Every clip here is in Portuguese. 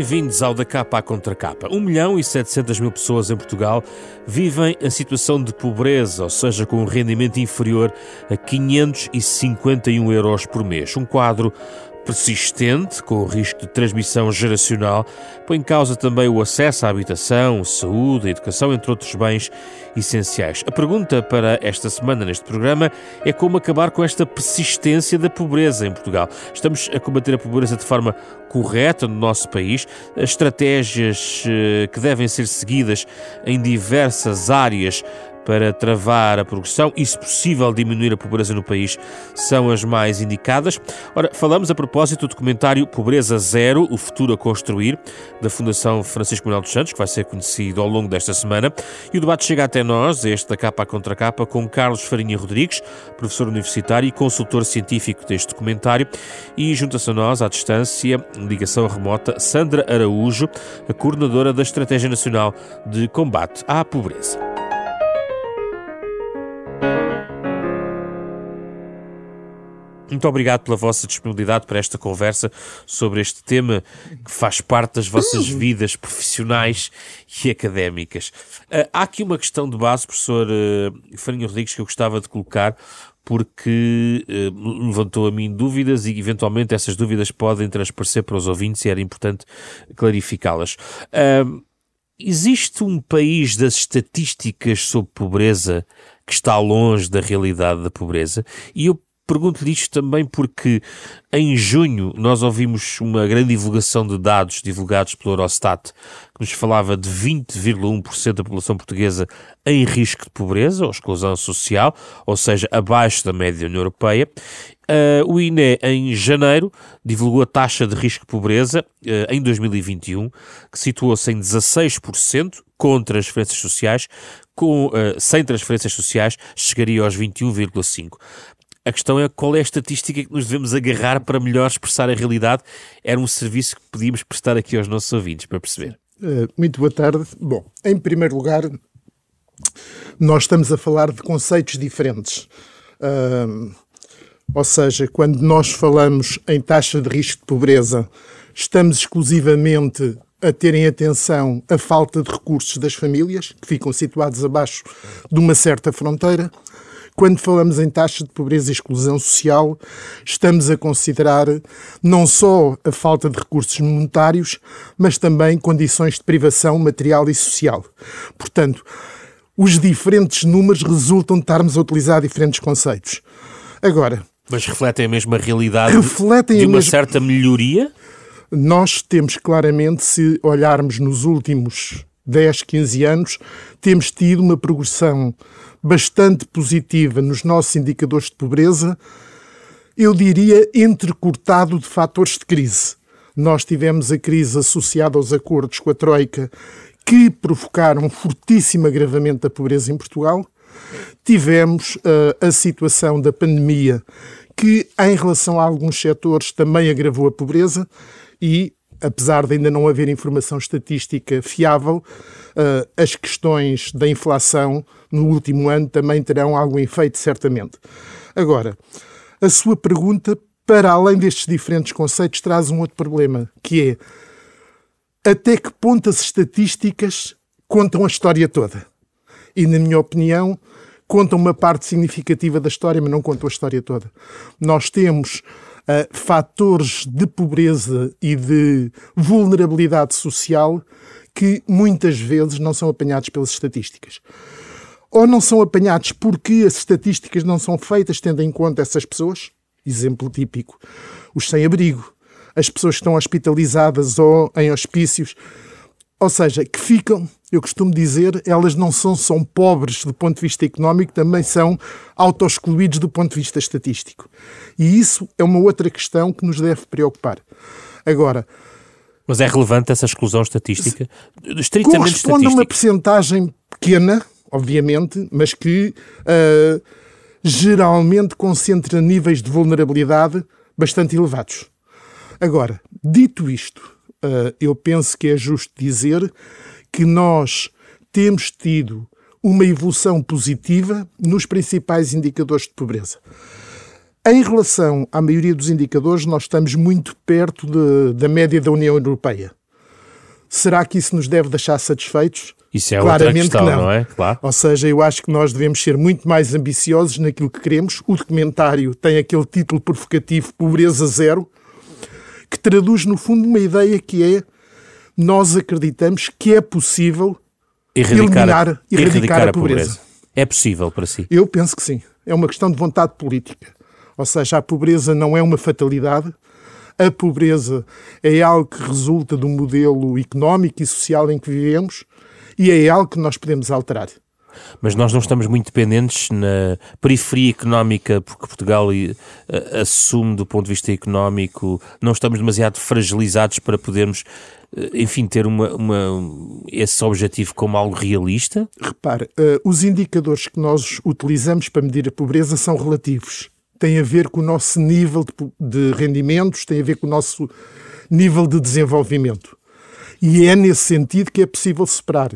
Bem-vindos ao Da Capa à Contra Capa. 1 milhão e 700 mil pessoas em Portugal vivem em situação de pobreza, ou seja, com um rendimento inferior a 551 euros por mês. Um quadro persistente, com o risco de transmissão geracional, põe em causa também o acesso à habitação, saúde, educação, entre outros bens essenciais. A pergunta para esta semana neste programa é como acabar com esta persistência da pobreza em Portugal. Estamos a combater a pobreza de forma correta no nosso país, as estratégias eh, que devem ser seguidas em diversas áreas para travar a progressão e, se possível, diminuir a pobreza no país são as mais indicadas. Ora, falamos a propósito do documentário Pobreza Zero, o futuro a construir, da Fundação Francisco Manuel dos Santos, que vai ser conhecido ao longo desta semana. E o debate chega até nós, este da capa a contra capa, com Carlos Farinha Rodrigues, professor universitário e consultor científico deste documentário, e junta-se a nós, à distância, ligação remota, Sandra Araújo, a coordenadora da Estratégia Nacional de Combate à Pobreza. Muito obrigado pela vossa disponibilidade para esta conversa sobre este tema que faz parte das vossas vidas profissionais e académicas. Uh, há aqui uma questão de base, professor uh, Farinha Rodrigues, que eu gostava de colocar, porque uh, levantou a mim dúvidas e eventualmente essas dúvidas podem transparecer para os ouvintes e era importante clarificá-las. Uh, existe um país das estatísticas sobre pobreza que está longe da realidade da pobreza? E eu Pergunto-lhe isto também porque em junho nós ouvimos uma grande divulgação de dados divulgados pelo Eurostat que nos falava de 20,1% da população portuguesa em risco de pobreza ou exclusão social, ou seja, abaixo da média da União Europeia. Uh, o INE, em janeiro, divulgou a taxa de risco de pobreza uh, em 2021, que situou-se em 16%, com transferências sociais, com, uh, sem transferências sociais, chegaria aos 21,5%. A questão é qual é a estatística que nos devemos agarrar para melhor expressar a realidade. Era um serviço que podíamos prestar aqui aos nossos ouvintes, para perceber. Uh, muito boa tarde. Bom, em primeiro lugar, nós estamos a falar de conceitos diferentes. Ou seja, quando nós falamos em taxa de risco de pobreza, estamos exclusivamente a terem atenção a falta de recursos das famílias, que ficam situados abaixo de uma certa fronteira. Quando falamos em taxa de pobreza e exclusão social, estamos a considerar não só a falta de recursos monetários, mas também condições de privação material e social. Portanto, os diferentes números resultam de estarmos a utilizar diferentes conceitos. Agora. Mas refletem a mesma realidade refletem de uma mesma... certa melhoria? Nós temos claramente, se olharmos nos últimos 10, 15 anos, temos tido uma progressão bastante positiva nos nossos indicadores de pobreza, eu diria entrecortado de fatores de crise. Nós tivemos a crise associada aos acordos com a Troika que provocaram um fortíssimo agravamento da pobreza em Portugal. Tivemos uh, a situação da pandemia que, em relação a alguns setores, também agravou a pobreza e apesar de ainda não haver informação estatística fiável, uh, as questões da inflação no último ano também terão algum efeito, certamente. Agora, a sua pergunta, para além destes diferentes conceitos, traz um outro problema, que é até que ponto as estatísticas contam a história toda? E, na minha opinião, contam uma parte significativa da história, mas não contam a história toda. Nós temos uh, fatores de pobreza e de vulnerabilidade social que muitas vezes não são apanhados pelas estatísticas. Ou não são apanhados porque as estatísticas não são feitas tendo em conta essas pessoas. Exemplo típico: os sem-abrigo, as pessoas que estão hospitalizadas ou em hospícios. Ou seja, que ficam eu costumo dizer, elas não são, são pobres do ponto de vista económico, também são autoexcluídos do ponto de vista estatístico. E isso é uma outra questão que nos deve preocupar. Agora. Mas é relevante essa exclusão estatística? Estritamente corresponde a uma percentagem pequena, obviamente, mas que uh, geralmente concentra níveis de vulnerabilidade bastante elevados. Agora, dito isto, eu penso que é justo dizer que nós temos tido uma evolução positiva nos principais indicadores de pobreza. Em relação à maioria dos indicadores, nós estamos muito perto de, da média da União Europeia. Será que isso nos deve deixar satisfeitos? Isso é Claramente outra questão, não. não. é? Claro. Ou seja, eu acho que nós devemos ser muito mais ambiciosos naquilo que queremos. O documentário tem aquele título provocativo, Pobreza Zero, que traduz, no fundo, uma ideia que é nós acreditamos que é possível erradicar, eliminar, erradicar, erradicar a, pobreza. a pobreza. É possível para si? Eu penso que sim. É uma questão de vontade política. Ou seja, a pobreza não é uma fatalidade. A pobreza é algo que resulta do modelo económico e social em que vivemos e é algo que nós podemos alterar. Mas nós não estamos muito dependentes na periferia económica, porque Portugal eh, assume do ponto de vista económico, não estamos demasiado fragilizados para podermos, eh, enfim, ter uma, uma esse objetivo como algo realista? Repare, uh, os indicadores que nós utilizamos para medir a pobreza são relativos. Tem a ver com o nosso nível de, de rendimentos, tem a ver com o nosso nível de desenvolvimento. E é nesse sentido que é possível separar.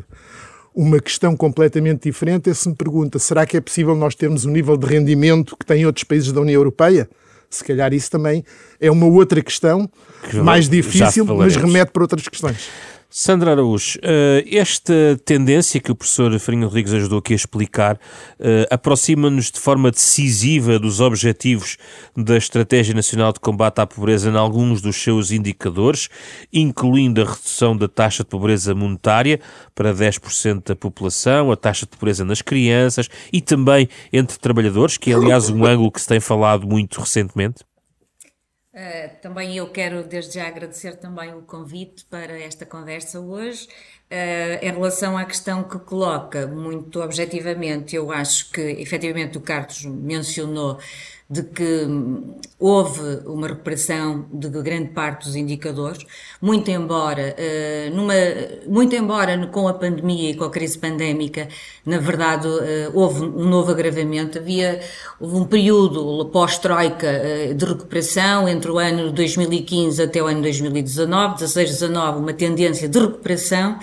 Uma questão completamente diferente é se me pergunta: será que é possível nós termos um nível de rendimento que tem outros países da União Europeia? Se calhar isso também é uma outra questão que mais difícil, mas remete para outras questões. Sandra Araújo, eh, esta tendência que o professor Farinha Rodrigues ajudou aqui a explicar eh, aproxima-nos de forma decisiva dos objetivos da Estratégia Nacional de Combate à Pobreza em alguns dos seus indicadores, incluindo a redução da taxa de pobreza monetária para 10% da população, a taxa de pobreza nas crianças e também entre trabalhadores, que é aliás um ângulo que se tem falado muito recentemente? Uh, também eu quero desde já agradecer também o convite para esta conversa hoje. Uh, em relação à questão que coloca, muito objetivamente, eu acho que efetivamente o Carlos mencionou de que houve uma recuperação de grande parte dos indicadores, muito embora, eh, numa, muito embora com a pandemia e com a crise pandémica, na verdade, eh, houve um novo agravamento. Havia houve um período pós-troika eh, de recuperação entre o ano 2015 até o ano 2019, 16, 19, uma tendência de recuperação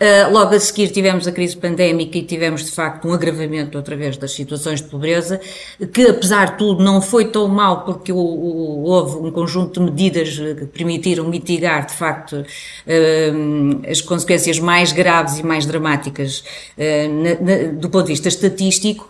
Uh, logo a seguir tivemos a crise pandémica e tivemos de facto um agravamento outra vez das situações de pobreza, que apesar de tudo não foi tão mal porque o, o, houve um conjunto de medidas que permitiram mitigar de facto uh, as consequências mais graves e mais dramáticas uh, na, na, do ponto de vista estatístico.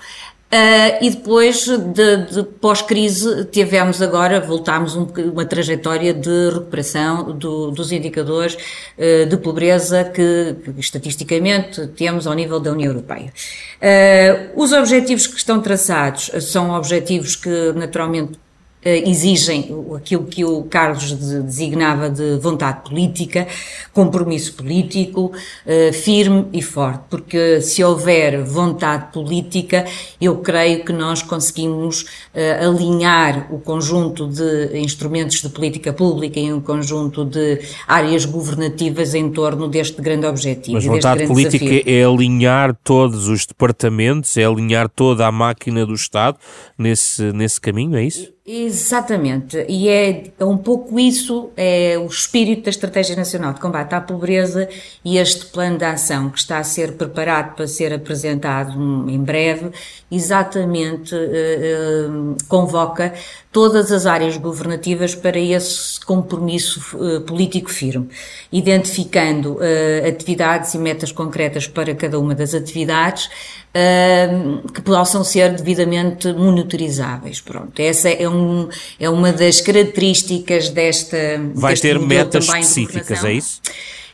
Uh, e depois, de, de pós-crise, tivemos agora, voltámos um, uma trajetória de recuperação do, dos indicadores uh, de pobreza que, que, estatisticamente, temos ao nível da União Europeia. Uh, os objetivos que estão traçados são objetivos que, naturalmente, exigem aquilo que o Carlos designava de vontade política, compromisso político, eh, firme e forte, porque se houver vontade política, eu creio que nós conseguimos eh, alinhar o conjunto de instrumentos de política pública e um conjunto de áreas governativas em torno deste grande objetivo. Mas vontade política desafio. é alinhar todos os departamentos, é alinhar toda a máquina do Estado nesse, nesse caminho, é isso? Exatamente, e é, é, um pouco isso, é o espírito da Estratégia Nacional de Combate à Pobreza e este plano de ação que está a ser preparado para ser apresentado em breve, exatamente eh, eh, convoca todas as áreas governativas para esse compromisso uh, político firme, identificando uh, atividades e metas concretas para cada uma das atividades uh, que possam ser devidamente monitorizáveis. Pronto, essa é, um, é uma das características desta. Vai ter metas específicas, é isso?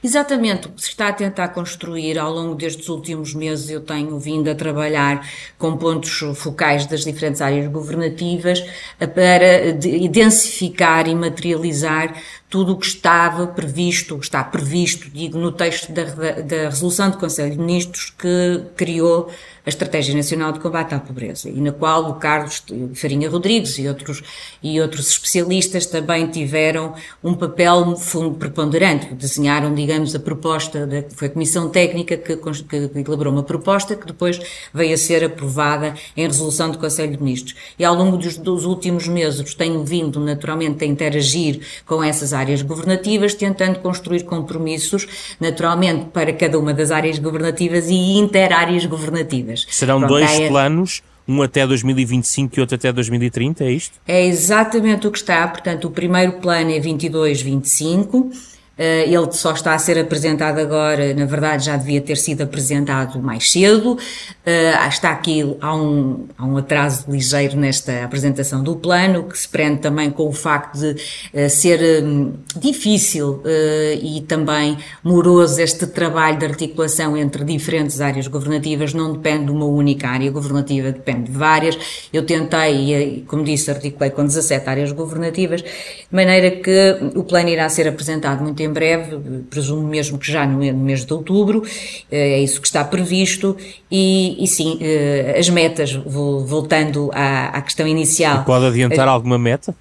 Exatamente, o que se está a tentar construir ao longo destes últimos meses, eu tenho vindo a trabalhar com pontos focais das diferentes áreas governativas para densificar e materializar tudo o que estava previsto, está previsto, digo, no texto da, da resolução do Conselho de Ministros que criou a Estratégia Nacional de Combate à Pobreza e na qual o Carlos Farinha Rodrigues e outros, e outros especialistas também tiveram um papel preponderante, desenharam, digamos, a proposta, da, foi a Comissão Técnica que, que, elaborou uma proposta que depois veio a ser aprovada em resolução do Conselho de Ministros. E ao longo dos, dos últimos meses tenho vindo naturalmente a interagir com essas áreas governativas, tentando construir compromissos, naturalmente, para cada uma das áreas governativas e interáreas governativas. Serão Pronto, dois é... planos um até 2025 e outro até 2030, é isto? É exatamente o que está. Portanto, o primeiro plano é 22-25, Uh, ele só está a ser apresentado agora, na verdade já devia ter sido apresentado mais cedo. Uh, está aqui, há um, há um atraso ligeiro nesta apresentação do plano, que se prende também com o facto de uh, ser um, difícil e também moroso este trabalho de articulação entre diferentes áreas governativas, não depende de uma única área governativa, depende de várias. Eu tentei, como disse, articulei com 17 áreas governativas, de maneira que o plano irá ser apresentado muito em breve, presumo mesmo que já no mês de outubro, eh, é isso que está previsto, e, e sim, eh, as metas, voltando à, à questão inicial. E pode adiantar alguma meta?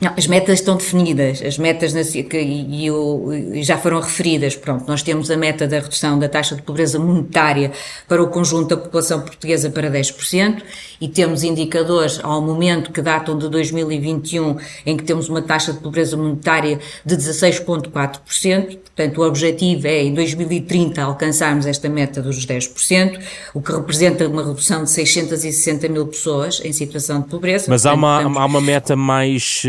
Não, as metas estão definidas, as metas que e, e, já foram referidas. Pronto, nós temos a meta da redução da taxa de pobreza monetária para o conjunto da população portuguesa para 10% e temos indicadores ao momento que datam de 2021 em que temos uma taxa de pobreza monetária de 16,4%. Portanto, o objetivo é em 2030 alcançarmos esta meta dos 10%, o que representa uma redução de 660 mil pessoas em situação de pobreza. Mas Portanto, há, uma, estamos... há uma meta mais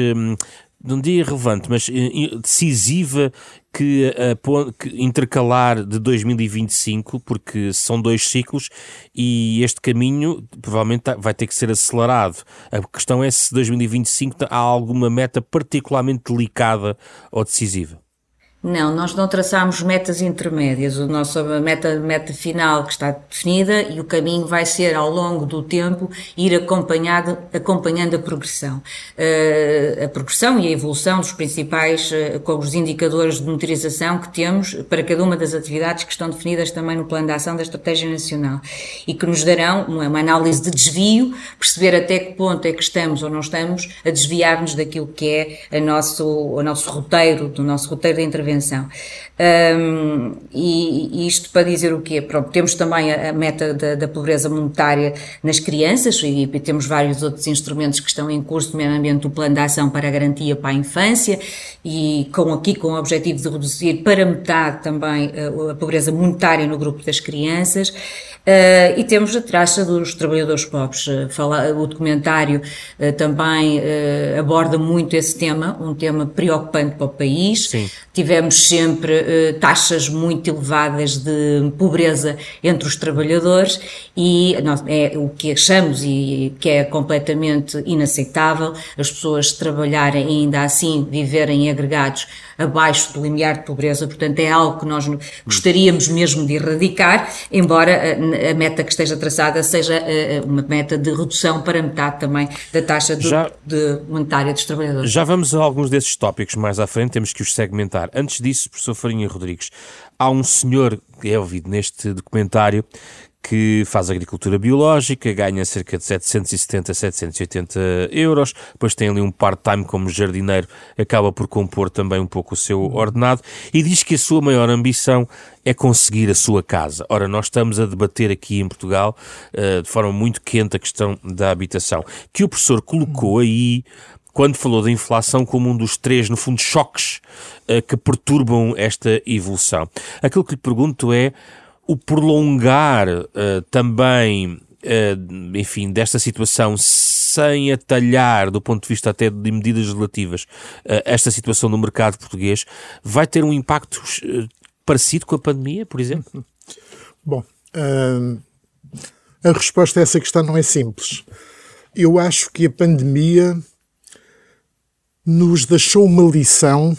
Não diria relevante, mas eh, decisiva que, uh, que, intercalar de 2025, porque são dois ciclos e este caminho provavelmente tá, vai ter que ser acelerado. A questão é se 2025 há alguma meta particularmente delicada ou decisiva. Não, nós não traçamos metas intermédias. A nossa meta, meta final que está definida e o caminho vai ser, ao longo do tempo, ir acompanhado, acompanhando a progressão. Uh, a progressão e a evolução dos principais, uh, com os indicadores de monitorização que temos para cada uma das atividades que estão definidas também no Plano de Ação da Estratégia Nacional e que nos darão uma, uma análise de desvio, perceber até que ponto é que estamos ou não estamos a desviar-nos daquilo que é a nosso, o nosso roteiro, do nosso roteiro de intervenção intervenção. Um, e, e, isto para dizer o quê? Pronto, temos também a, a meta da, da, pobreza monetária nas crianças e, e, temos vários outros instrumentos que estão em curso, nomeadamente o Plano de Ação para a Garantia para a Infância e com aqui com o objetivo de reduzir para metade também a, a pobreza monetária no grupo das crianças. Uh, e temos a taxa dos trabalhadores pobres. Uh, fala, o documentário uh, também aborda muito esse tema, um tema preocupante para o país. Sim. Tivemos sempre taxas muito elevadas de pobreza entre os trabalhadores e nós, é o que achamos e que é completamente inaceitável as pessoas trabalharem e ainda assim viverem agregados abaixo do limiar de pobreza, portanto é algo que nós gostaríamos mesmo de erradicar, embora a, a meta que esteja traçada seja a, uma meta de redução para metade também da taxa de, já, de monetária dos trabalhadores. Já vamos a alguns desses tópicos mais à frente, temos que os segmentar. Antes disso, professor Farinha Rodrigues, há um senhor que é ouvido neste documentário que faz agricultura biológica, ganha cerca de 770, 780 euros, depois tem ali um part-time como jardineiro, acaba por compor também um pouco o seu ordenado e diz que a sua maior ambição é conseguir a sua casa. Ora, nós estamos a debater aqui em Portugal uh, de forma muito quente a questão da habitação, que o professor colocou aí quando falou da inflação como um dos três, no fundo, choques uh, que perturbam esta evolução. Aquilo que lhe pergunto é o prolongar uh, também, uh, enfim, desta situação sem atalhar, do ponto de vista até de medidas relativas, uh, esta situação no mercado português, vai ter um impacto parecido com a pandemia, por exemplo? Bom, a resposta a essa questão não é simples. Eu acho que a pandemia nos deixou uma lição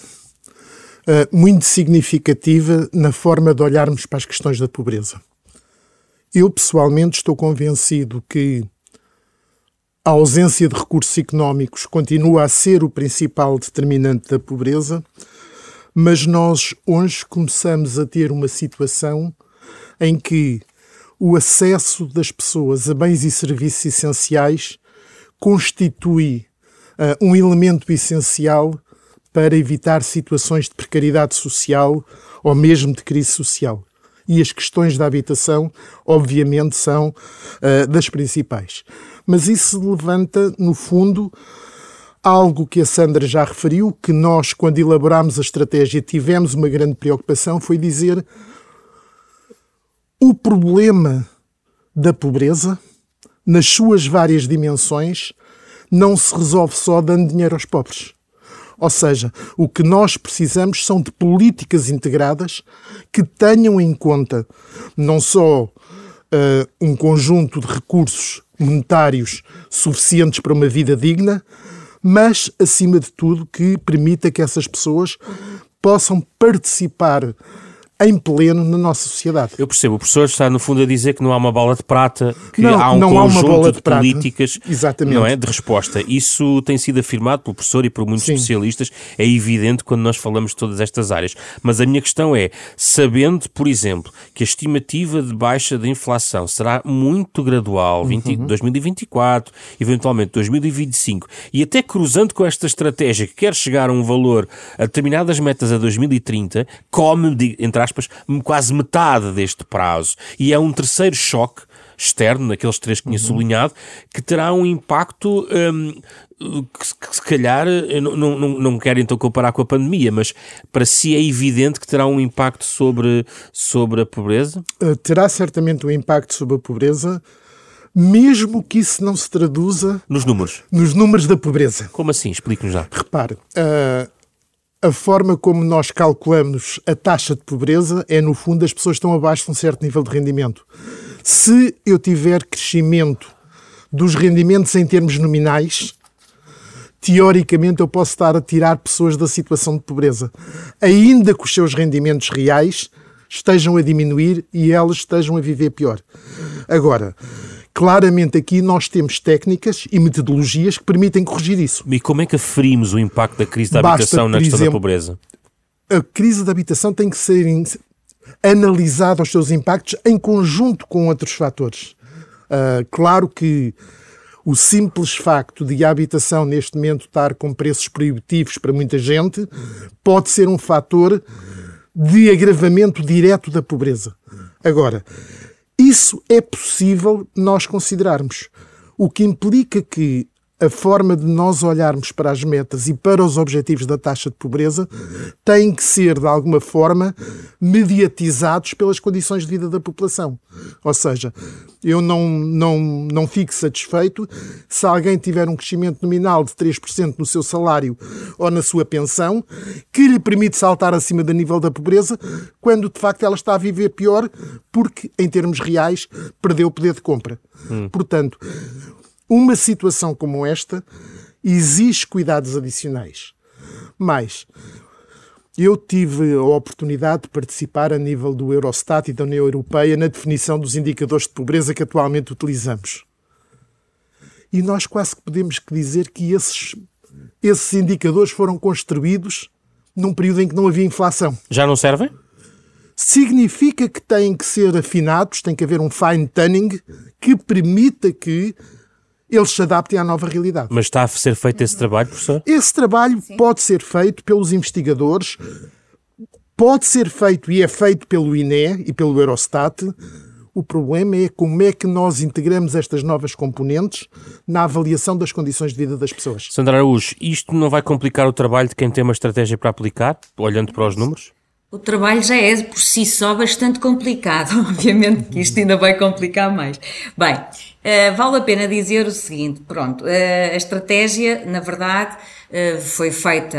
muito significativa na forma de olharmos para as questões da pobreza. Eu, pessoalmente, estou convencido que a ausência de recursos económicos continua a ser o principal determinante da pobreza, mas nós hoje começamos a ter uma situação em que o acesso das pessoas a bens e serviços essenciais constitui uh, um elemento essencial para evitar situações de precariedade social ou mesmo de crise social. E as questões da habitação, obviamente, são uh, das principais. Mas isso levanta, no fundo, algo que a Sandra já referiu, que nós, quando elaborámos a estratégia, tivemos uma grande preocupação, foi dizer o problema da pobreza, nas suas várias dimensões, não se resolve só dando dinheiro aos pobres Ou seja, o que nós precisamos são de políticas integradas que tenham em conta não só uh, um conjunto de recursos monetários suficientes para uma vida digna, mas, acima de tudo, que permita que essas pessoas possam participar em pleno na nossa sociedade. Eu percebo, o professor está no fundo a dizer que não há uma bola de prata, que não, há um conjunto há de, de políticas Exatamente. não é, de resposta. Isso tem sido afirmado pelo professor e por muitos Sim. especialistas, é evidente quando nós falamos de todas estas áreas. Mas a minha questão é, sabendo, por exemplo, que a estimativa de baixa da inflação será muito gradual, 20, uhum. 2024, eventualmente 2025, e até cruzando com esta estratégia que quer chegar a um valor a determinadas metas a 2030, come, entre aspas, quase metade deste prazo. E é um terceiro choque externo, naqueles três que tinha uhum. sublinhado, que terá um impacto um, que, que, se calhar, não, não, não quero então comparar com a pandemia, mas para si é evidente que terá um impacto sobre, sobre a pobreza? Uh, terá certamente um impacto sobre a pobreza, mesmo que isso não se traduza... Nos números? Nos números da pobreza. Como assim? Explique-nos já. Repare, uh, a forma como nós calculamos a taxa de pobreza é, no fundo, as pessoas estão abaixo de um certo nível de rendimento. Se eu tiver crescimento dos rendimentos em termos nominais, teoricamente eu posso estar a tirar pessoas da situação de pobreza, ainda que os seus rendimentos reais estejam a diminuir e elas estejam a viver pior. Agora, Claramente aqui nós temos técnicas e metodologias que permitem corrigir isso. E como é que aferimos o impacto da crise da Basta, habitação na questão exemplo, da pobreza? A crise da habitação tem que ser analisada os seus impactos em conjunto com outros fatores. Uh, claro que o simples facto de a habitação neste momento estar com preços proibitivos para muita gente pode ser um fator de agravamento direto da pobreza. Agora, isso é possível nós considerarmos. O que implica que a forma de nós olharmos para as metas e para os objetivos da taxa de pobreza tem que ser, de alguma forma, mediatizados pelas condições de vida da população. Ou seja, eu não, não, não fico satisfeito se alguém tiver um crescimento nominal de 3% no seu salário ou na sua pensão, que lhe permite saltar acima do nível da pobreza, quando de facto ela está a viver pior, porque, em termos reais, perdeu o poder de compra. Hum. Portanto, uma situação como esta exige cuidados adicionais. Mas eu tive a oportunidade de participar a nível do Eurostat e da União Europeia na definição dos indicadores de pobreza que atualmente utilizamos. E nós quase que podemos dizer que esses, esses indicadores foram construídos num período em que não havia inflação. Já não servem? Significa que têm que ser afinados, tem que haver um fine tuning que permita que eles se adaptem à nova realidade. Mas está a ser feito esse trabalho, professor? Esse trabalho Sim. pode ser feito pelos investigadores, pode ser feito e é feito pelo INE e pelo Eurostat. O problema é como é que nós integramos estas novas componentes na avaliação das condições de vida das pessoas. Sandra Araújo, isto não vai complicar o trabalho de quem tem uma estratégia para aplicar, olhando para os números? O trabalho já é por si só bastante complicado, obviamente que isto ainda vai complicar mais. Bem, uh, vale a pena dizer o seguinte: pronto, uh, a estratégia, na verdade, uh, foi feita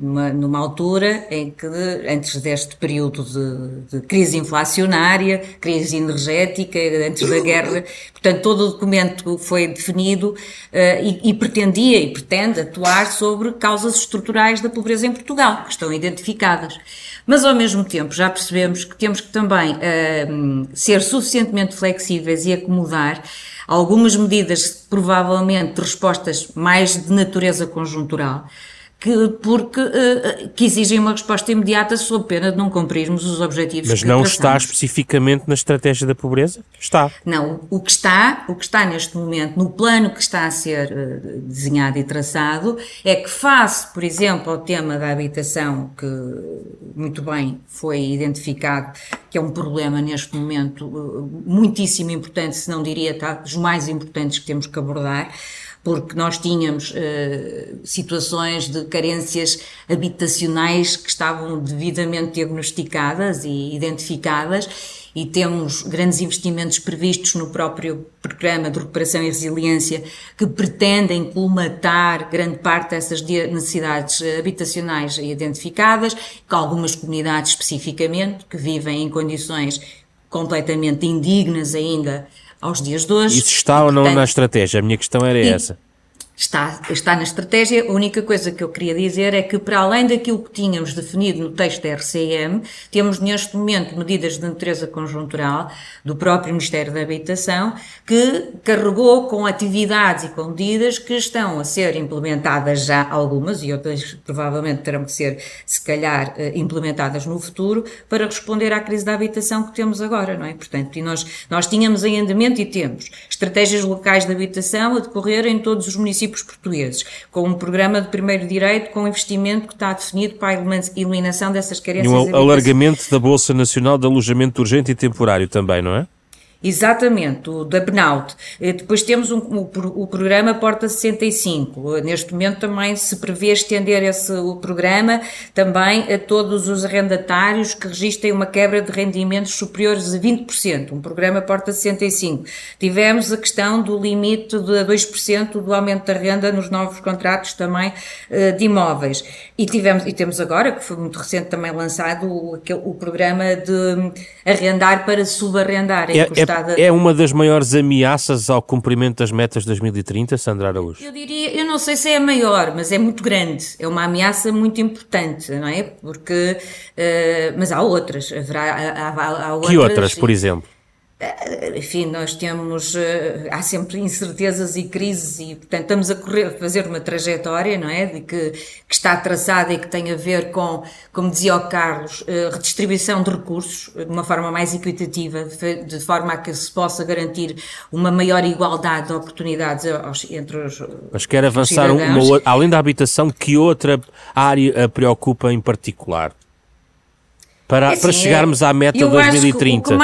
numa, numa, altura em que, antes deste período de, de, crise inflacionária, crise energética, antes da guerra, portanto, todo o documento foi definido e, e pretendia e pretende atuar sobre causas estruturais da pobreza em Portugal, que estão identificadas. Mas ao mesmo tempo já percebemos que temos que também uh, ser suficientemente flexíveis e acomodar algumas medidas, provavelmente respostas mais de natureza conjuntural, que, porque, uh, que exigem uma resposta imediata sob pena de não cumprirmos os objetivos Mas não está especificamente na estratégia da pobreza? Está. Não, o que está, o que está neste momento no plano que está a ser uh, desenhado e traçado é que face, por exemplo, ao tema da habitação que muito bem foi identificado que é um problema neste momento uh, muitíssimo importante, se não diria tá, dos mais importantes que temos que abordar, porque nós tínhamos uh, situações de carências habitacionais que estavam devidamente diagnosticadas e identificadas e temos grandes investimentos previstos no próprio Programa de Recuperação e Resiliência que pretendem colmatar grande parte dessas necessidades habitacionais identificadas, com algumas comunidades especificamente que vivem em condições completamente indignas ainda aos dias de hoje. Isso está ou não na estratégia? A minha questão era e, essa. Está, está na estratégia. A única coisa que eu queria dizer é que, para além daquilo que tínhamos definido no texto da RCM, temos neste momento medidas de natureza conjuntural do próprio Ministério da Habitação, que carregou com atividades e com medidas que estão a ser implementadas já algumas e outras provavelmente terão que ser, se calhar, eh, implementadas no futuro para responder à crise da habitação que temos agora, não é? Portanto, e nós, nós tínhamos em andamento e temos estratégias locais de habitação a decorrer em todos os municípios municípios portugueses, com um programa de primeiro direito com investimento que está definido para a eliminação dessas carências. E um alargamento da Bolsa Nacional de Alojamento Urgente e Temporário também, não é? Exatamente, o da Benaut. Eh, depois temos um, o, o, programa Porta 65. Neste momento também se prevê estender esse, o programa também a todos os arrendatários que registrem uma quebra de rendimentos superiores a 20%. Um programa Porta 65. Tivemos a questão do limite de 2% do aumento da renda nos novos contratos também eh, de imóveis. E, tivemos, e temos agora, que foi muito recente também lançado, o, o programa de arrendar para subarrendar. É, é é uma das maiores ameaças ao cumprimento das metas de 2030, Sandra Araújo? Eu diria, eu não sei se é a maior, mas é muito grande. É uma ameaça muito importante, não é? Porque, uh, mas há outras. Haverá, há, há, há outras, que outras, por exemplo? Eh, enfim, nós temos, eh, há sempre incertezas e crises e, portanto, estamos a correr, fazer uma trajetória, não é, de que, que está traçada e que tem a ver com, como dizia o Carlos, eh, redistribuição de recursos de uma forma mais equitativa, de forma a que se possa garantir uma maior igualdade de oportunidades entre os Mas quer avançar uma, além da habitação, que outra área a preocupa em particular? Para, é assim, para chegarmos à meta 2030.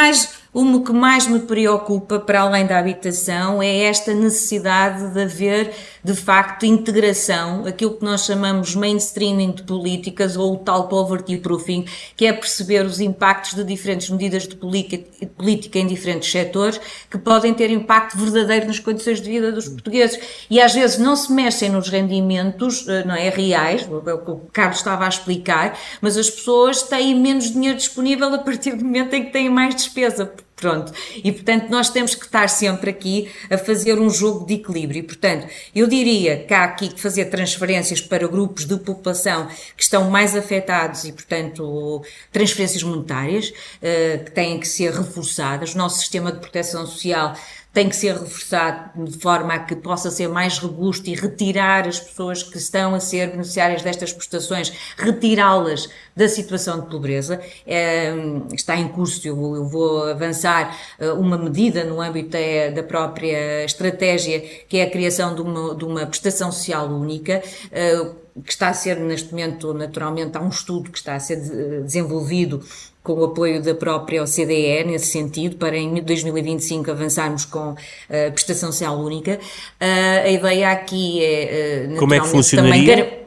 O que mais me preocupa, para além da habitação, é esta necessidade de haver, de facto, integração, aquilo que nós chamamos mainstreaming de políticas ou o tal poverty proofing, que é perceber os impactos de diferentes medidas de política em diferentes setores que podem ter impacto verdadeiro nas condições de vida dos portugueses. E às vezes não se mexem nos rendimentos, eh, não é, reais, é o que o Carlos estava a explicar, mas as pessoas têm menos dinheiro disponível a partir do momento em que têm mais despesa Pronto. E, portanto, nós temos que estar sempre aqui a fazer um jogo de equilíbrio. Portanto, eu diria que há aqui que fazer transferências para grupos de população que estão mais afetados e, portanto, transferências monetárias uh, que têm que ser reforçadas. O nosso sistema de proteção social tem que ser reforçado de forma a que possa ser mais robusto e retirar as pessoas que estão a ser beneficiárias destas prestações, retirá-las da situação de pobreza. É, está em curso, eu vou, eu vou, avançar eh, uma medida no âmbito da, da, própria estratégia, que é a criação de uma, de uma prestação social única. Uh, que está a ser neste momento, naturalmente, há um estudo que está a ser desenvolvido com o apoio da própria OCDE nesse sentido, para em 2025 avançarmos com a uh, prestação social única. Uh, a ideia aqui é. Uh, Como é que funcionaria? Também,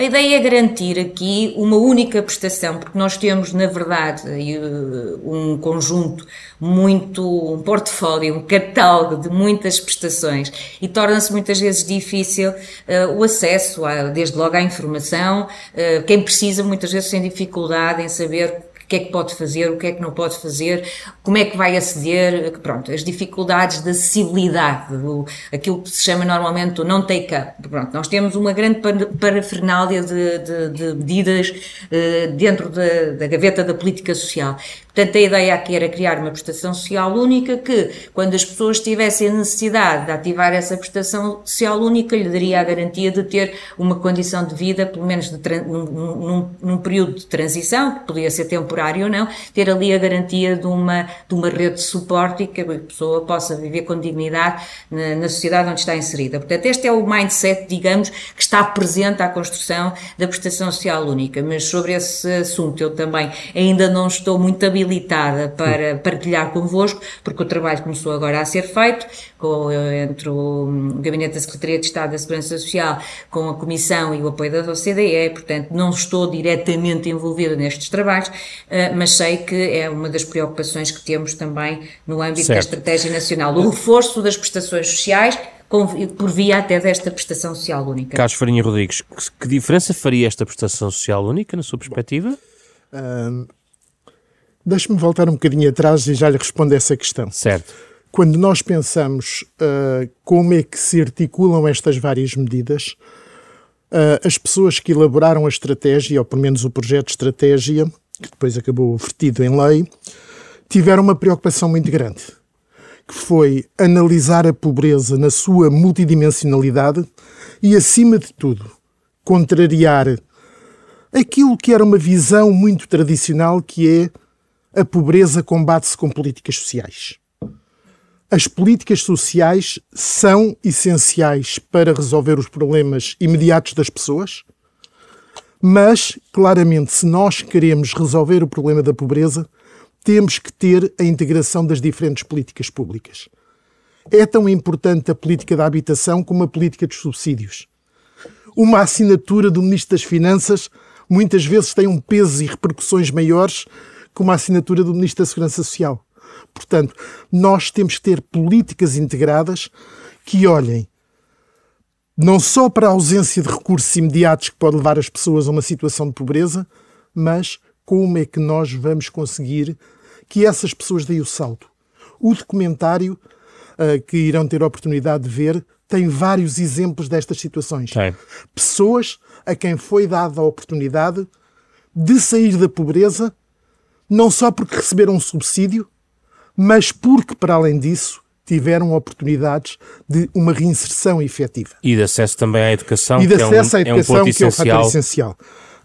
a ideia é garantir aqui uma única prestação, porque nós temos, na verdade, um conjunto muito, um portfólio, um catálogo de muitas prestações e torna-se muitas vezes difícil uh, o acesso, a, desde logo à informação. Uh, quem precisa muitas vezes tem dificuldade em saber que é que pode fazer, o que é que não pode fazer, como é que vai aceder, pronto, as dificuldades de acessibilidade, o, aquilo que se chama normalmente o não take-up. Pronto, nós temos uma grande parafernália de, de, de medidas uh, dentro da, da gaveta da política social. Portanto, a ideia aqui era criar uma prestação social única que, quando as pessoas tivessem a necessidade de ativar essa prestação social única, lhe daria a garantia de ter uma condição de vida, pelo menos num, num, num, período de transição, que podia ser temporário ou não, ter ali a garantia de uma, de uma rede de suporte e que a pessoa possa viver com dignidade na, na sociedade onde está inserida. Portanto, este é o mindset, digamos, que está presente à construção da prestação social única. Mas sobre esse assunto eu também ainda não estou muito habilitada habilitada para partilhar convosco, porque o trabalho começou agora a ser feito com, entre o Gabinete da Secretaria de Estado da Segurança Social, com a Comissão e o apoio da OCDE, portanto não estou diretamente envolvida nestes trabalhos, eh, mas sei que é uma das preocupações que temos também no âmbito certo. da Estratégia Nacional, o reforço das prestações sociais, por via até desta prestação social única. Carlos Farinha Rodrigues, que, que diferença faria esta prestação social única, na sua perspectiva? Uh, Deixe-me voltar um bocadinho atrás e já lhe respondo a essa questão. Certo. Quando nós pensamos uh, como é que se articulam estas várias medidas, uh, as pessoas que elaboraram a estratégia, ou pelo menos o projeto de estratégia, que depois acabou vertido em lei, tiveram uma preocupação muito grande que foi analisar a pobreza na sua multidimensionalidade e, acima de tudo, contrariar aquilo que era uma visão muito tradicional que é a pobreza combate-se com políticas sociais. As políticas sociais são essenciais para resolver os problemas imediatos das pessoas, mas, claramente, se nós queremos resolver o problema da pobreza, temos que ter a integração das diferentes políticas públicas. É tão importante a política da habitação como a política dos subsídios. Uma assinatura do Ministro das Finanças muitas vezes tem um peso e repercussões maiores que uma assinatura do Ministro da Segurança Social. Portanto, nós temos que ter políticas integradas que olhem não só para a ausência de recursos imediatos que pode levar as pessoas a uma situação de pobreza, mas como é que nós vamos conseguir que essas pessoas deem o salto. O documentário uh, que irão ter a oportunidade de ver tem vários exemplos destas situações. Sim. Pessoas a quem foi dada a oportunidade de sair da pobreza, não só porque receberam um subsídio, mas porque, para além disso, tiveram oportunidades de uma reinserção efetiva. E de acesso também à educação, e de acesso é um, à educação, é um que é o fator essencial.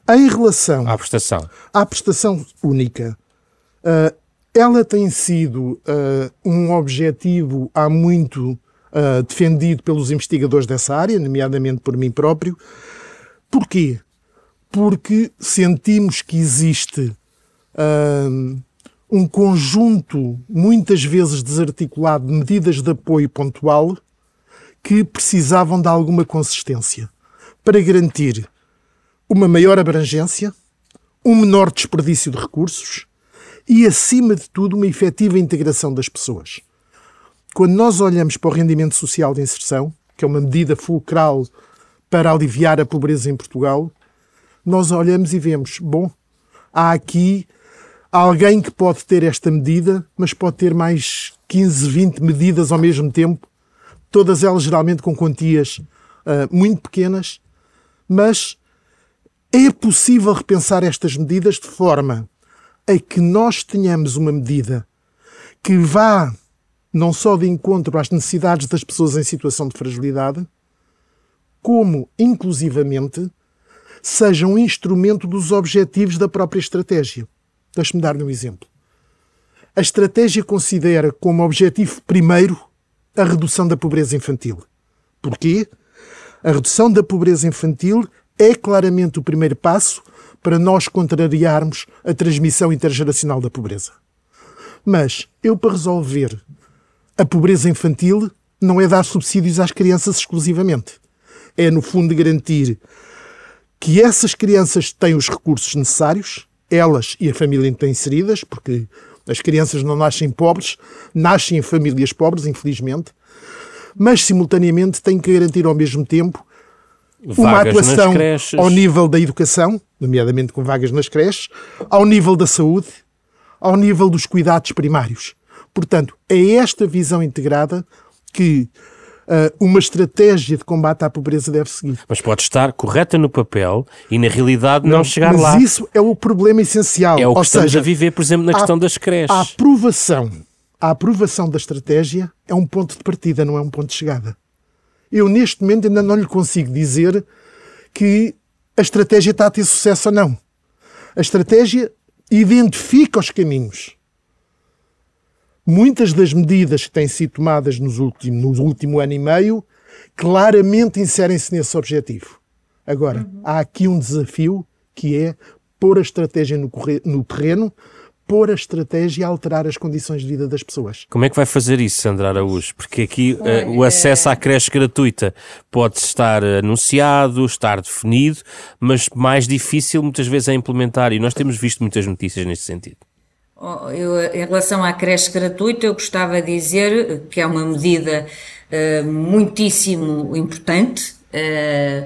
Em relação à prestação, à prestação única, uh, ela tem sido uh, um objetivo há muito uh, defendido pelos investigadores dessa área, nomeadamente por mim próprio. Porquê? Porque sentimos que existe um conjunto, muitas vezes desarticulado, de medidas de apoio pontual que precisavam de alguma consistência para garantir uma maior abrangência, um menor desperdício de recursos e, acima de tudo, uma efetiva integração das pessoas. Quando nós olhamos para o rendimento social de inserção, que é uma medida fulcral para aliviar a pobreza em Portugal, nós olhamos e vemos, bom, há aqui alguém que pode ter esta medida, mas pode ter mais 15, 20 medidas ao mesmo tempo, todas elas geralmente com quantias uh, muito pequenas, mas é possível repensar estas medidas de forma a que nós tenhamos uma medida que vá não só de encontro às necessidades das pessoas em situação de fragilidade, como, inclusivamente, seja um instrumento dos objetivos da própria estratégia. Deixe-me dar-lhe um exemplo. A estratégia considera como objetivo primeiro a redução da pobreza infantil. Porquê? A redução da pobreza infantil é claramente o primeiro passo para nós contrariarmos a transmissão intergeracional da pobreza. Mas eu, para resolver a pobreza infantil, não é dar subsídios às crianças exclusivamente. É, no fundo, garantir que essas crianças têm os recursos necessários, elas e a família em que estão inseridas, porque as crianças não nascem pobres, nascem em famílias pobres, infelizmente, mas simultaneamente têm que garantir ao mesmo tempo uma atuação ao nível da educação, nomeadamente com vagas nas creches, ao nível da saúde, ao nível dos cuidados primários. Portanto, é esta visão integrada que uma estratégia de combate à pobreza deve seguir. Mas pode estar correta no papel e na realidade não, não chegar mas lá. Mas isso é o problema essencial. É o que Ou estamos seja, a viver, por exemplo, na a, questão das creches. A aprovação, a aprovação da estratégia é um ponto de partida, não é um ponto de chegada. Eu, neste momento, ainda não lhe consigo dizer que a estratégia está a ter sucesso ou não. A estratégia identifica os caminhos. Muitas das medidas que têm sido tomadas nos últimos, no último ano e meio claramente inserem-se nesse objetivo. Agora, uhum. há aqui um desafio que é pôr a estratégia no, no terreno pôr a estratégia e alterar as condições de vida das pessoas. Como é que vai fazer isso, Sandra Araújo? Porque aqui uh, o acesso à creche gratuita pode estar anunciado, estar definido, mas mais difícil muitas vezes é implementar e nós temos visto muitas notícias neste sentido. Oh, eu, em relação à creche gratuita, eu gostava de dizer que é uma medida uh, muitíssimo importante. Uh,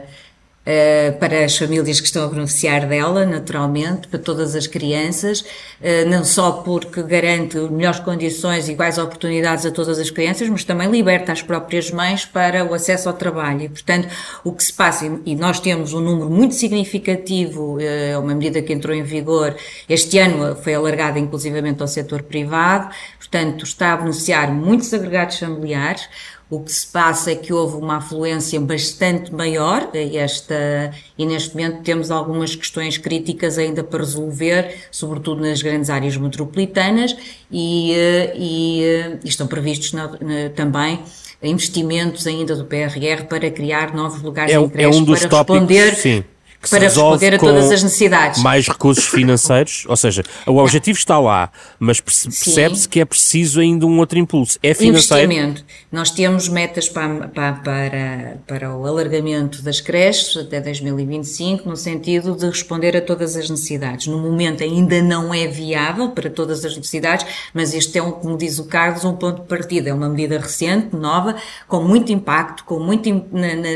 Uh, para as famílias que estão a beneficiar dela, naturalmente, para todas as crianças, uh, não só porque garante melhores condições e iguais oportunidades a todas as crianças, mas também liberta as próprias mães para o acesso ao trabalho. E, portanto, o que se passa, e nós temos um número muito significativo, é uma medida que entrou em vigor este ano, foi alargada inclusivamente ao setor privado, portanto, está a beneficiar muitos agregados familiares, o que se passa é que houve uma afluência bastante maior esta, e neste momento temos algumas questões críticas ainda para resolver, sobretudo nas grandes áreas metropolitanas e, eh, e, eh, e estão previstos na, na, também investimentos ainda do PRR para criar novos lugares é, em creche é um dos para tópicos, responder sim que para responder a todas as necessidades. Mais recursos financeiros, ou seja, o objetivo está lá, mas percebe-se que é preciso ainda um outro impulso. É financeiro. Investimento. Nós temos metas para, para, para, o alargamento das creches até 2025, no sentido de responder a todas as necessidades. No momento ainda não é viável para todas as necessidades, mas este é, um, como diz o Carlos, um ponto de partida. É uma medida recente, nova, com muito impacto, com muito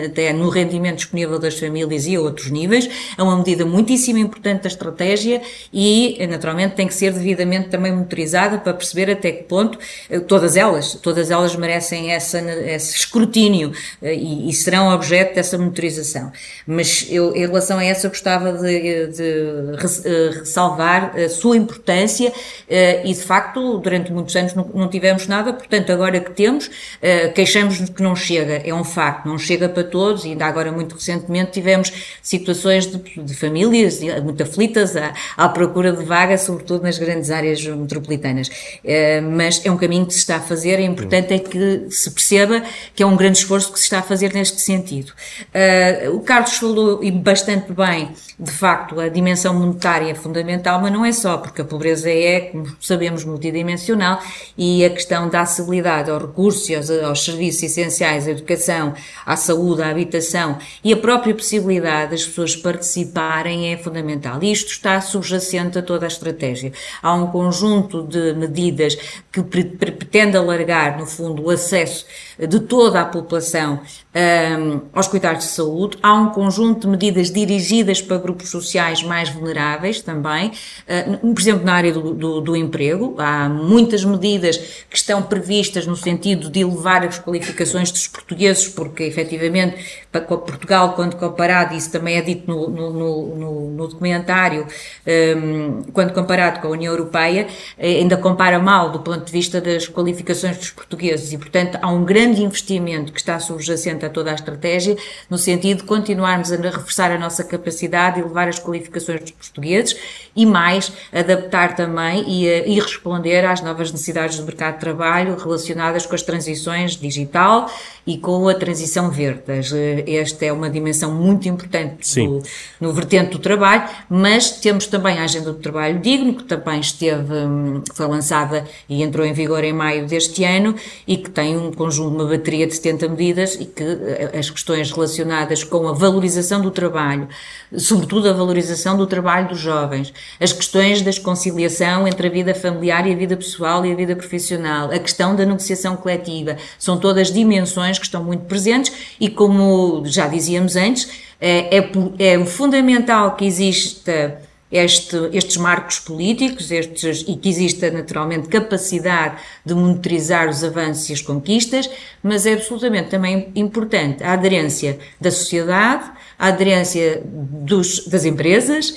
até no rendimento disponível das famílias e a outros níveis é uma medida muitíssimo importante da estratégia e, naturalmente, tem que ser devidamente também monitorizada para perceber até que ponto eh, todas elas, todas elas merecem essa, esse escrutínio eh, e, e serão objeto dessa monitorização. Mas eu, em relação a essa, gostava de, de eh, ressalvar a sua importância e, de facto, durante muitos anos não, não tivemos nada, portanto, agora que temos, queixamos-nos que não chega, é um facto, não chega para todos e ainda agora muito recentemente tivemos situações situações de, de famílias muito aflitas à, à, procura de vaga, sobretudo nas grandes áreas metropolitanas. Uh, mas é um caminho que se está a fazer, é importante é que se perceba que é um grande esforço que se está a fazer neste sentido. Uh, o Carlos falou, e bastante bem, de facto, a dimensão monetária é fundamental, mas não é só, porque a pobreza é, como sabemos, multidimensional e a questão da acessibilidade aos recursos, aos, aos serviços essenciais, à educação, à saúde, à habitação e a própria possibilidade das pessoas pessoas participarem é fundamental. Isto está subjacente a toda a estratégia. Há um conjunto de medidas que pretende alargar, no fundo, o acesso de toda a população um, aos cuidados de saúde. Há um conjunto de medidas dirigidas para grupos sociais mais vulneráveis também, uh, por exemplo, na área do, do, do, emprego. Há muitas medidas que estão previstas no sentido de elevar as qualificações dos portugueses, porque efetivamente, Portugal, quando comparado, isso também é dito no, no, no, no documentário, um, quando comparado com a União Europeia, eh, ainda compara mal do ponto de vista das qualificações dos portugueses. E, portanto, há um grande investimento que está subjacente a toda a estratégia, no sentido de continuarmos a reforçar a nossa capacidade e levar as qualificações dos portugueses e mais, adaptar também e, e responder às novas necessidades do mercado de trabalho relacionadas com as transições digital e com a transição verde. Esta é uma dimensão muito importante do, no vertente do trabalho, mas temos também a Agenda do Trabalho Digno, que também esteve, hum, foi lançada e entrou em vigor em maio deste ano e que tem um conjunto, uma bateria de 70 medidas e que eh, as questões relacionadas com a valorização do trabalho, sobretudo a valorização do trabalho dos jovens, as questões da conciliação entre a vida familiar e a vida pessoal e a vida profissional, a questão da negociação coletiva, são todas dimensões que estão muito presentes e, como já dizíamos antes, é, é, é fundamental que exista este, estes marcos políticos estes, e que exista naturalmente capacidade de monitorizar os avanços e as conquistas, mas é absolutamente também importante a aderência da sociedade, a aderência dos, das empresas,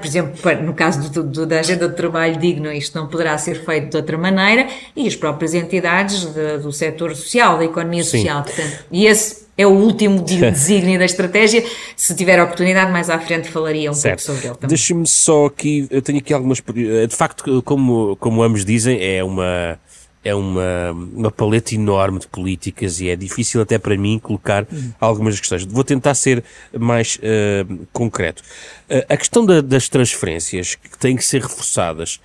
por exemplo, no caso do, do, da agenda de trabalho digno, isto não poderá ser feito de outra maneira, e as próprias entidades de, do setor social, da economia Sim. social. Portanto, e esse é o último desígnio da estratégia. Se tiver oportunidade, mais à frente falaria um certo. pouco sobre ele também. Deixe-me só aqui, eu tenho aqui algumas. De facto, como, como ambos dizem, é uma é uma, uma paleta enorme de políticas e é difícil até para mim colocar algumas questões. Vou tentar ser mais uh, concreto. Uh, a questão da, das transferências que têm que ser reforçadas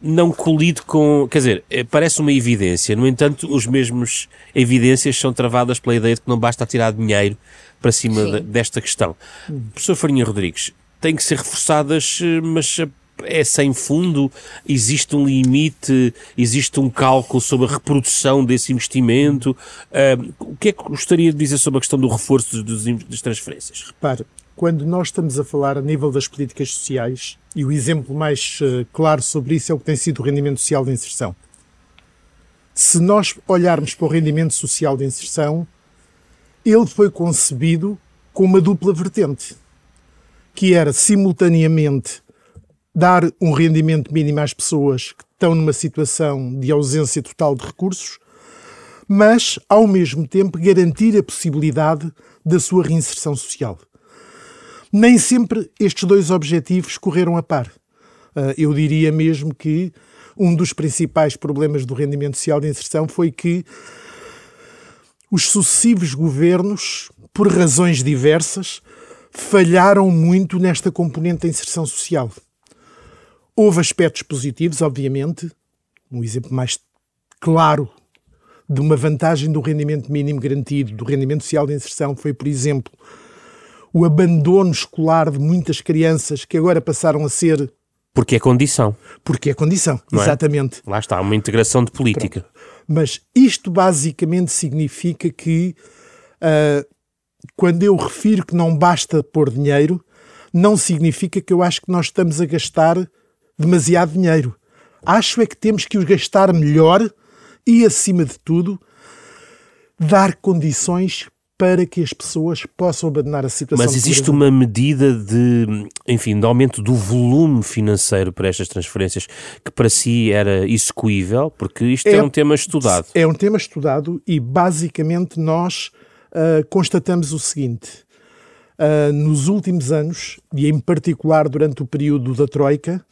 não colide com. Quer dizer, eh, parece uma evidência, no entanto, os mesmos evidências são travadas pela ideia de que não basta tirar dinheiro para cima de, desta questão. Professor Farinha Rodrigues, têm que ser reforçadas, mas é sem fundo? Existe um limite? Existe um cálculo sobre a reprodução desse investimento? Uh, o que é que gostaria de dizer sobre a questão do reforço dos, das transferências? Repare, quando nós estamos a falar a nível das políticas sociais, e o exemplo mais uh, claro sobre isso é o que tem sido o rendimento social de inserção. Se nós olharmos para o rendimento social de inserção, ele foi concebido com uma dupla vertente, que era simultaneamente dar um rendimento mínimo às pessoas que estão numa situação de ausência total de recursos, mas, ao mesmo tempo, garantir a possibilidade da sua reinserção social. Nem sempre estes dois objetivos correram a par. Ah, eu diria mesmo que um dos principais problemas do rendimento social de inserção foi que os sucessivos governos, por razões diversas, falharam muito nesta componente da inserção social. Houve aspectos positivos, obviamente. Um exemplo mais claro de uma vantagem do rendimento mínimo garantido, do rendimento social de inserção, foi, por exemplo, o abandono escolar de muitas crianças que agora passaram a ser. Porque é condição. Porque é condição, é? exatamente. Lá está, uma integração de política. Pronto. Mas isto basicamente significa que, uh, quando eu refiro que não basta pôr dinheiro, não significa que eu acho que nós estamos a gastar demasiado dinheiro. Acho é que temos que os gastar melhor e, acima de tudo, dar condições para que as pessoas possam abandonar a situação. Mas existe uma medida de, enfim, de aumento do volume financeiro para estas transferências que para si era execuível? Porque isto é, é um tema estudado. É um tema estudado e basicamente nós uh, constatamos o seguinte. Uh, nos últimos anos, e em particular durante o período da Troika,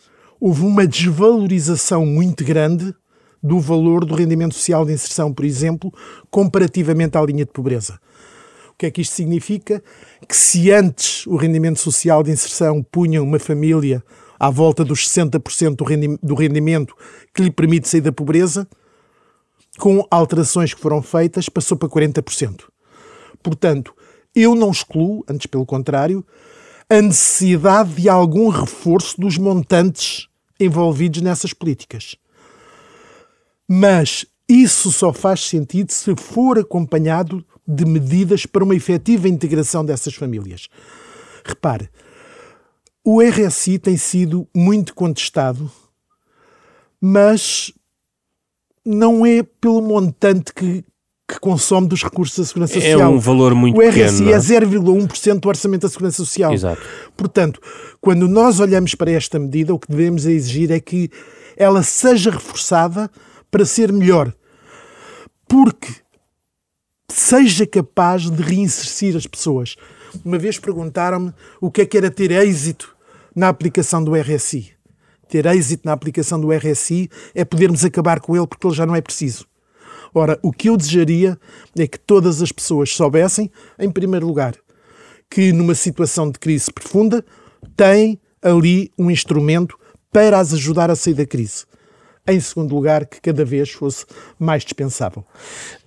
houve uma desvalorização muito grande do valor do rendimento social de inserção, por exemplo, comparativamente à linha de pobreza. O que é que isto significa? Que se antes o rendimento social de inserção punha uma família à volta dos 60% do rendimento que lhe permite sair da pobreza, com alterações que foram feitas, passou para 40%. Portanto, eu não excluo, antes pelo contrário, a necessidade de algum reforço dos montantes envolvidos nessas políticas. Mas isso só faz sentido se for acompanhado de medidas para uma efetiva integração dessas famílias. Repare, o RSI tem sido muito contestado, mas não é pelo montante que, que consome dos recursos da Segurança é Social. É um valor muito pequeno. O RSI pequeno, é 0,1% do orçamento da Segurança Social. Exato. Portanto, quando nós olhamos para esta medida, o que devemos exigir é que ela seja reforçada para ser melhor. Porque seja capaz de reinserir as pessoas. Uma vez perguntaram-me o que é que era ter êxito na aplicação do RSI. Ter êxito na aplicação do RSI é podermos acabar com ele porque ele já não é preciso. Ora, o que eu desejaria é que todas as pessoas soubessem, em primeiro lugar, que numa situação de crise profunda têm ali um instrumento para as ajudar a sair da crise. Em segundo lugar, que cada vez fosse mais dispensável.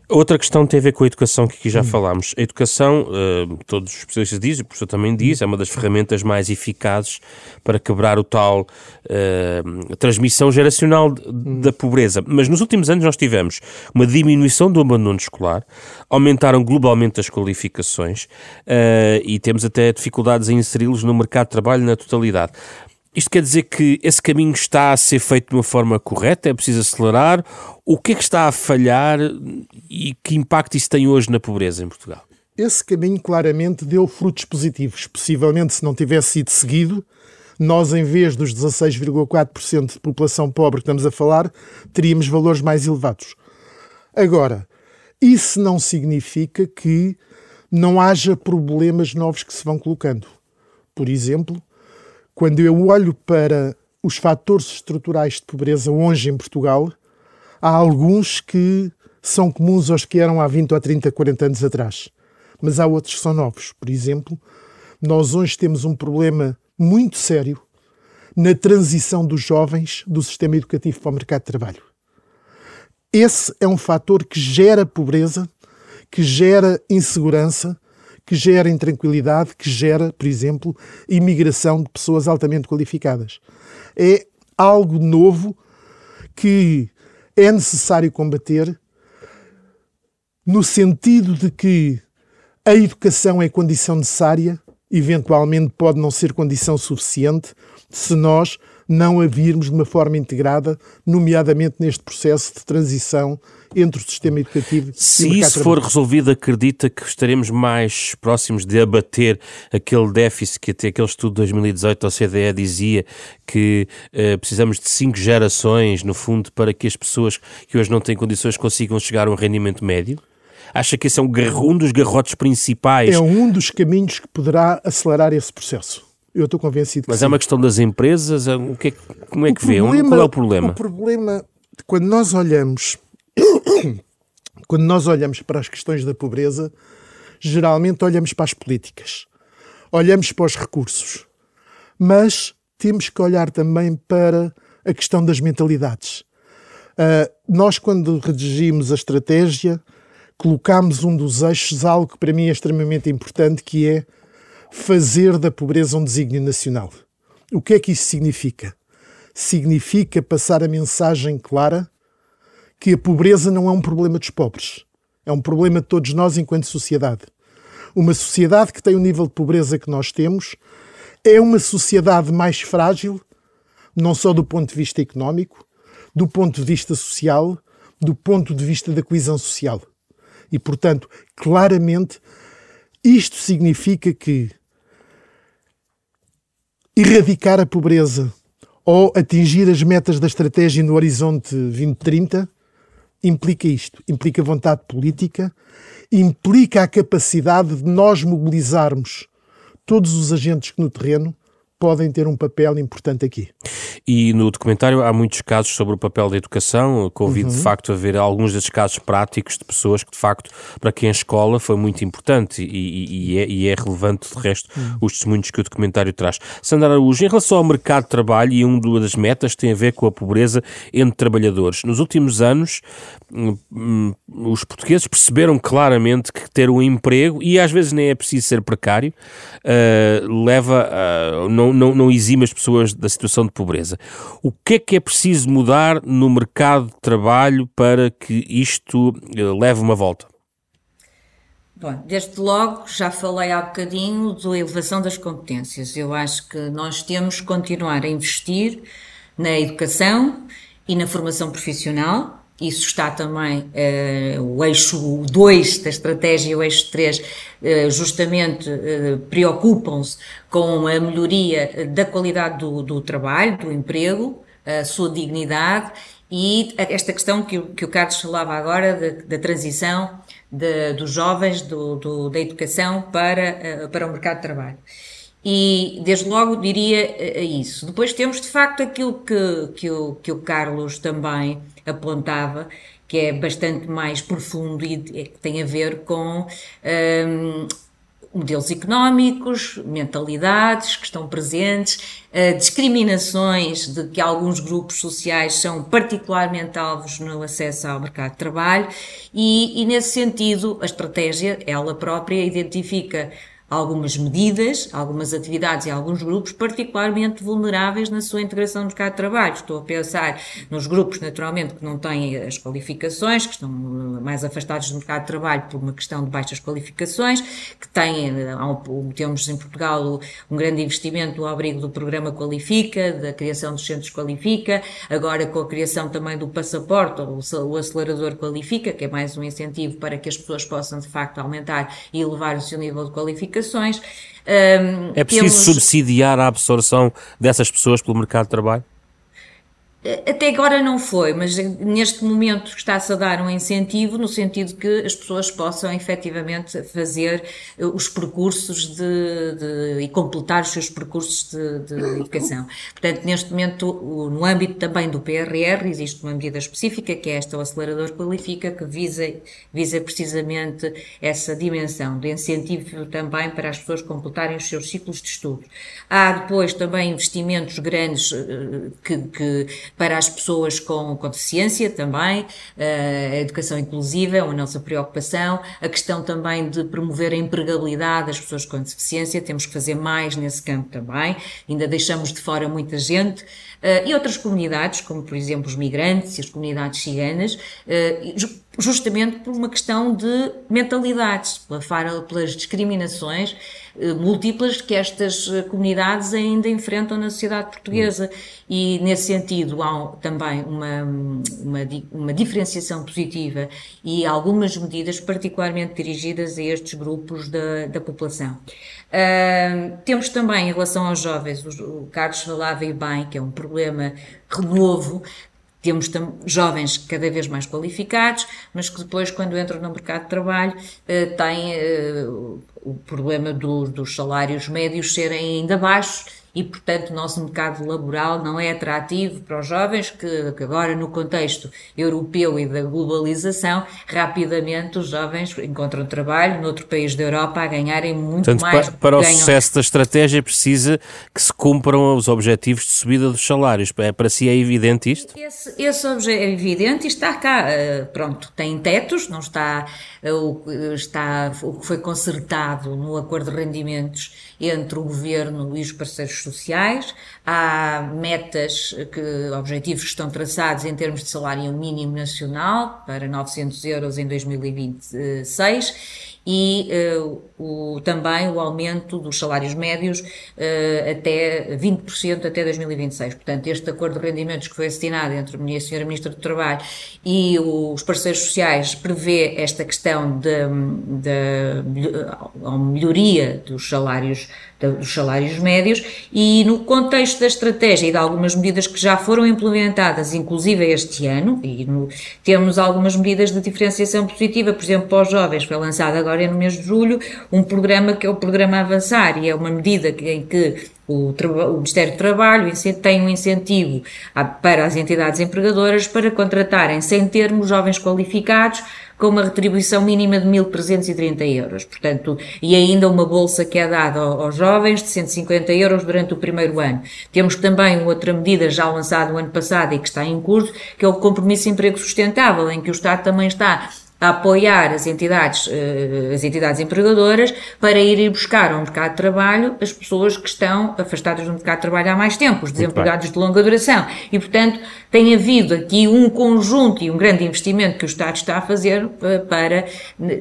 Outra questão tem a ver com a educação que aqui já hum. falámos. A educação, uh, todos os especialistas dizem, o professor também diz, é uma das ferramentas mais eficazes para quebrar o tal uh, transmissão geracional hum. da pobreza. Mas nos últimos anos nós tivemos uma diminuição do abandono escolar, aumentaram globalmente as qualificações uh, e temos até dificuldades em inseri-los no mercado de trabalho na totalidade. Isto quer dizer que esse caminho está a ser feito de uma forma correta? É preciso acelerar? O que é que está a falhar e que impacto isso tem hoje na pobreza em Portugal? Esse caminho claramente deu frutos positivos. Possivelmente, se não tivesse sido seguido, nós, em vez dos 16,4% de população pobre que estamos a falar, teríamos valores mais elevados. Agora, isso não significa que não haja problemas novos que se vão colocando. Por exemplo, quando eu olho para os fatores estruturais de pobreza hoje em Portugal, há alguns que são comuns aos que eram há 20 ou 30, 40 anos atrás. Mas há outros que são novos. Por exemplo, nós hoje temos um problema muito sério na transição dos jovens do sistema educativo para o mercado de trabalho. Esse é um fator que gera pobreza, que gera insegurança, que gera intranquilidade, que gera, por exemplo, imigração de pessoas altamente qualificadas. É algo novo que é necessário combater no sentido de que a educação é condição necessária, eventualmente pode não ser condição suficiente, se nós não a virmos de uma forma integrada, nomeadamente neste processo de transição entre o sistema educativo Se e o mercado isso for resolvido, acredita que estaremos mais próximos de abater aquele déficit que até aquele estudo de 2018 a OCDE dizia que uh, precisamos de cinco gerações, no fundo, para que as pessoas que hoje não têm condições consigam chegar a um rendimento médio? Acha que esse é um, um dos garrotes principais? É um dos caminhos que poderá acelerar esse processo. Eu estou convencido que Mas sim. é uma questão das empresas? É, o que é, como é que vê? Problema, Qual é o problema? O problema, quando nós olhamos, quando nós olhamos para as questões da pobreza, geralmente olhamos para as políticas, olhamos para os recursos, mas temos que olhar também para a questão das mentalidades. Uh, nós, quando redigimos a estratégia, colocámos um dos eixos, algo que para mim é extremamente importante, que é fazer da pobreza um desígnio nacional. O que é que isso significa? Significa passar a mensagem clara que a pobreza não é um problema dos pobres, é um problema de todos nós enquanto sociedade. Uma sociedade que tem o nível de pobreza que nós temos é uma sociedade mais frágil, não só do ponto de vista económico, do ponto de vista social, do ponto de vista da coesão social. E, portanto, claramente, isto significa que erradicar a pobreza ou atingir as metas da estratégia no horizonte 2030 implica isto, implica vontade política, implica a capacidade de nós mobilizarmos todos os agentes que no terreno podem ter um papel importante aqui. E no documentário há muitos casos sobre o papel da educação. Convido uhum. de facto a ver alguns desses casos práticos de pessoas que de facto, para quem a escola foi muito importante e, e, e, é, e é, relevante de resto uhum. os testemunhos que o documentário traz. Sandra Araújo, em relação ao mercado de trabalho, e uma das metas tem a ver com a pobreza entre trabalhadores. Nos últimos anos, hum, hum, os portugueses perceberam claramente que ter um emprego, e às vezes nem é preciso ser precário, uh, leva a. não, não, não exime as pessoas da situação de pobresa. O que é que é preciso mudar no mercado de trabalho para que isto eh, leve uma volta? Bom, desde logo já falei há bocadinho da elevação das competências. Eu acho que nós temos que continuar a investir na educação e na formação profissional. Isso está também uh, o eixo 2 da estratégia e o eixo 3 uh, justamente uh, preocupam-se com a melhoria da qualidade do, do trabalho, do emprego, a sua dignidade e esta questão que, que o Carlos falava agora da, da transição de, dos jovens do, do, da educação para, para o mercado de trabalho. E desde logo diria isso. Depois temos de facto aquilo que, que, o, que o Carlos também apontava, que é bastante mais profundo e que tem a ver com um, modelos económicos, mentalidades que estão presentes, uh, discriminações de que alguns grupos sociais são particularmente alvos no acesso ao mercado de trabalho e, e nesse sentido a estratégia, ela própria identifica algumas medidas, algumas atividades e alguns grupos particularmente vulneráveis na sua integração no mercado de trabalho. Estou a pensar nos grupos, naturalmente, que não têm as qualificações, que estão mais afastados do mercado de trabalho por uma questão de baixas qualificações, que têm, temos em Portugal um grande investimento no abrigo do programa Qualifica, da criação dos centros Qualifica, agora com a criação também do passaporte, o acelerador Qualifica, que é mais um incentivo para que as pessoas possam, de facto, aumentar e elevar o seu nível de qualificação Um, é preciso temos... subsidiar a absorção dessas pessoas pelo mercado de trabalho? Até agora não foi, mas neste momento está-se a dar um incentivo no sentido que as pessoas possam efetivamente fazer eh, os percursos de, de e completar os seus percursos de, de, educação. Portanto, neste momento, no âmbito também do PRR, existe uma medida específica que é esta, o acelerador qualifica, que visa, visa precisamente essa dimensão de incentivo também para as pessoas completarem os seus ciclos de estudo. Há depois também investimentos grandes eh, que, que para as pessoas com, com deficiência também, eh, a educação inclusiva é uma nossa preocupação, a questão também de promover a empregabilidade das pessoas com deficiência, temos que fazer mais nesse campo também, ainda deixamos de fora muita gente, e outras comunidades, como por exemplo os migrantes e as comunidades ciganas, uh, justamente por uma questão de mentalidades, pela, pelas discriminações uh, múltiplas que estas comunidades ainda enfrentam na sociedade portuguesa. E nesse sentido há também uma, uma, uma diferenciação positiva e algumas medidas particularmente dirigidas a estes grupos da, da população. Uh, temos também, em relação aos jovens, o, Carlos falava e bem, que é um problema renovo, temos jovens cada vez mais qualificados, mas que depois, quando entram no mercado de trabalho, uh, têm uh, o problema do, dos salários médios serem ainda baixos e, portanto, o nosso mercado laboral não é atrativo para os jovens, que, que, agora, no contexto europeu e da globalização, rapidamente os jovens encontram trabalho noutro país da Europa a ganharem muito portanto, mais. Para, para o sucesso da estratégia precisa que se cumpram os objetivos de subida dos salários. É, para si é evidente isto? Esse, esse é evidente e está cá. Uh, pronto, tem tetos, não está, uh, está o que foi consertado no acordo de rendimentos entre o governo e os parceiros sociais. Há metas, que, objetivos que estão traçados em termos de salário mínimo nacional para 900 euros em 2026 e uh, o, também o aumento dos salários médios uh, até 20% até 2026. Portanto, este acordo de rendimentos que foi assinado entre a Sra. Ministra do Trabalho e os parceiros sociais prevê esta questão da melhoria dos salários dos salários médios e no contexto da estratégia e de algumas medidas que já foram implementadas, inclusive este ano, e no, temos algumas medidas de diferenciação positiva, por exemplo, para os jovens, foi lançado agora no mês de julho um programa que é o Programa Avançar e é uma medida em que o, o, Ministério do Trabalho tem um incentivo para as entidades empregadoras para contratarem sem termos jovens qualificados com uma retribuição mínima de 1.330 euros. Portanto, e ainda uma bolsa que é dada aos jovens de 150 euros durante o primeiro ano. Temos também outra medida já lançada o ano passado e que está em curso, que é o compromisso emprego sustentável, em que o Estado também está a apoiar as entidades, eh, as entidades empregadoras para irem buscar ao mercado de trabalho as pessoas que estão afastadas do mercado de trabalho há mais tempo, os desempregados de longa duração. E, portanto, tem havido aqui um conjunto e um grande investimento que o Estado está a fazer eh, para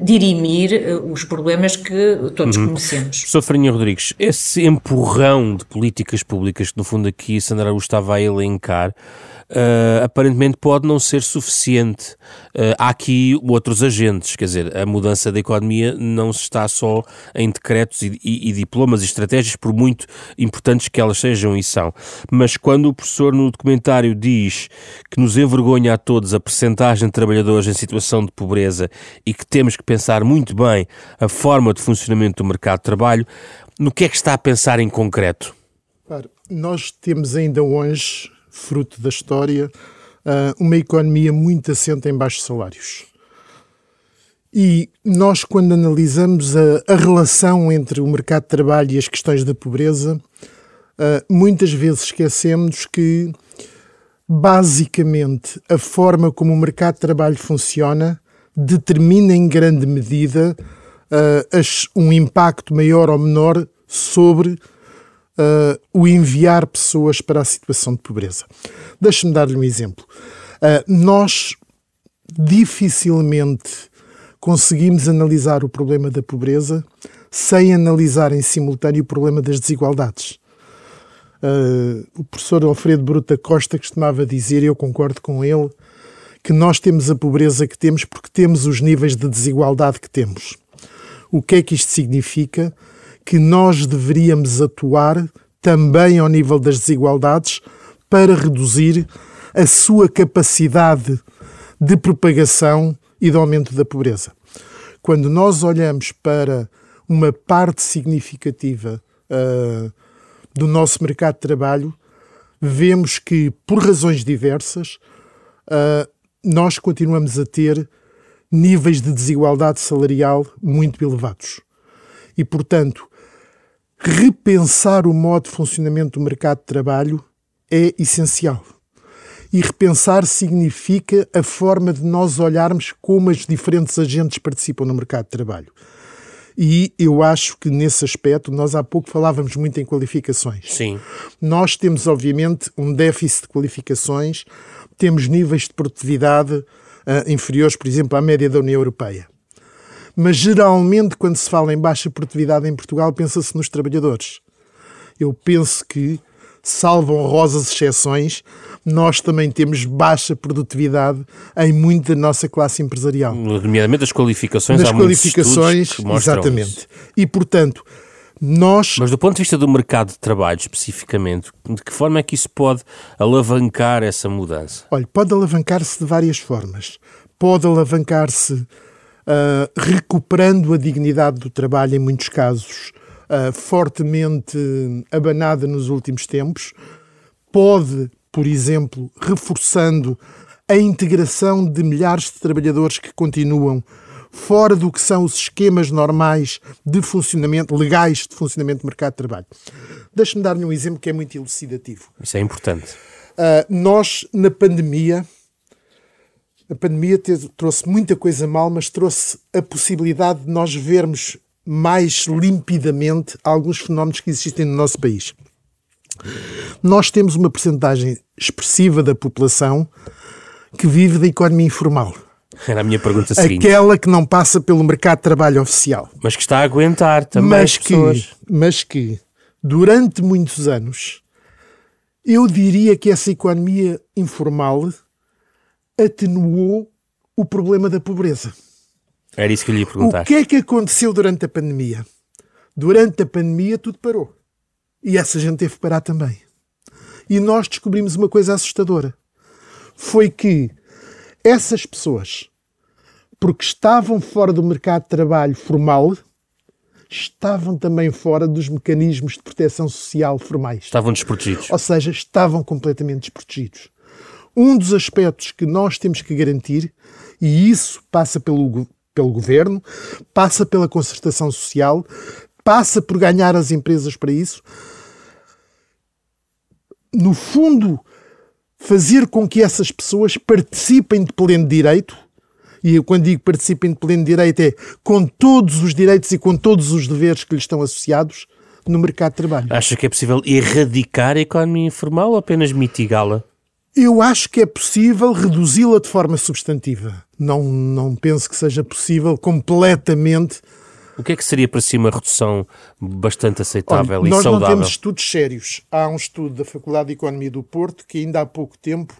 dirimir eh, os problemas que todos uhum. conhecemos. Professor Farinha Rodrigues, esse empurrão de políticas públicas que, no fundo, aqui Sandra Augusto estava a elencar, uh, aparentemente pode não ser suficiente. Uh, há aqui outros agentes, quer dizer, a mudança da economia não se está só em decretos e, e, e, diplomas e estratégias, por muito importantes que elas sejam e são. Mas quando o professor no documentário diz que nos envergonha a todos a percentagem de trabalhadores em situação de pobreza e que temos que pensar muito bem a forma de funcionamento do mercado de trabalho, no que é que está a pensar em concreto? Nós temos ainda hoje fruto da história, uh, uma economia muito assente em baixos salários. E nós, quando analisamos a, a, relação entre o mercado de trabalho e as questões da pobreza, uh, muitas vezes esquecemos que, basicamente, a forma como o mercado de trabalho funciona determina em grande medida uh, as, um impacto maior ou menor sobre uh, o enviar pessoas para a situação de pobreza. Deixe-me dar-lhe um exemplo. Nós dificilmente conseguimos analisar o problema da pobreza sem analisar em simultâneo o problema das desigualdades. Uh, o professor Alfredo Bruta Costa costumava dizer, e eu concordo com ele, que nós temos a pobreza que temos porque temos os níveis de desigualdade que temos. O que é que isto significa? que nós deveríamos atuar também ao nível das desigualdades para reduzir a sua capacidade de propagação e de aumento da pobreza. Quando nós olhamos para uma parte significativa uh, do nosso mercado de trabalho, vemos que, por razões diversas, uh, nós continuamos a ter níveis de desigualdade salarial muito elevados. E, portanto, repensar o modo de funcionamento do mercado de trabalho é essencial. E repensar significa a forma de nós olharmos como os diferentes agentes participam no mercado de trabalho. E eu acho que nesse aspecto, nós há pouco falávamos muito em qualificações. Sim. Nós temos, obviamente, um déficit de qualificações, temos níveis de produtividade uh, inferiores, por exemplo, à média da União Europeia. Mas geralmente, quando se fala em baixa produtividade em Portugal, pensa-se nos trabalhadores. Eu penso que, salvo honrosas exceções, nós também temos baixa produtividade em muita da nossa classe empresarial. Nomeadamente as qualificações, Nas qualificações, exatamente. Isso. E, portanto, nós... Mas do ponto de vista do mercado de trabalho, especificamente, de que forma é que isso pode alavancar essa mudança? Olha, pode alavancar-se de várias formas. Pode alavancar-se uh, recuperando a dignidade do trabalho, em muitos casos, uh, fortemente abanada nos últimos tempos. Pode por exemplo, reforçando a integração de milhares de trabalhadores que continuam fora do que são os esquemas normais de funcionamento, legais de funcionamento do mercado de trabalho. Deixe-me dar-lhe um exemplo que é muito elucidativo. Isso é importante. Uh, nós, na pandemia, a pandemia trouxe muita coisa mal, mas trouxe a possibilidade de nós vermos mais limpidamente alguns fenómenos que existem no nosso país. Nós temos uma percentagem expressiva da população que vive da economia informal. Era a minha pergunta seguinte. Aquela que não passa pelo mercado de trabalho oficial. Mas que está a aguentar também mas que, Mas que, durante muitos anos, eu diria que essa economia informal atenuou o problema da pobreza. Era isso que eu lhe ia perguntar. O que é que aconteceu durante a pandemia? Durante a pandemia tudo parou. E essa gente teve que parar também. E nós descobrimos uma coisa assustadora. Foi que essas pessoas, porque estavam fora do mercado de trabalho formal, estavam também fora dos mecanismos de proteção social formais. Estavam desprotegidos. Ou seja, estavam completamente desprotegidos. Um dos aspectos que nós temos que garantir, e isso passa pelo, pelo governo, passa pela concertação social, passa por ganhar as empresas para isso, no fundo, fazer com que essas pessoas participem de pleno direito, e eu, quando digo participem de pleno direito é com todos os direitos e com todos os deveres que lhes estão associados no mercado de trabalho. Acha que é possível erradicar a economia informal ou apenas mitigá-la? Eu acho que é possível reduzi-la de forma substantiva. Não, não penso que seja possível completamente o que é que seria para si uma redução bastante aceitável Olha, e nós saudável? Nós não temos estudos sérios. Há um estudo da Faculdade de Economia do Porto que ainda há pouco tempo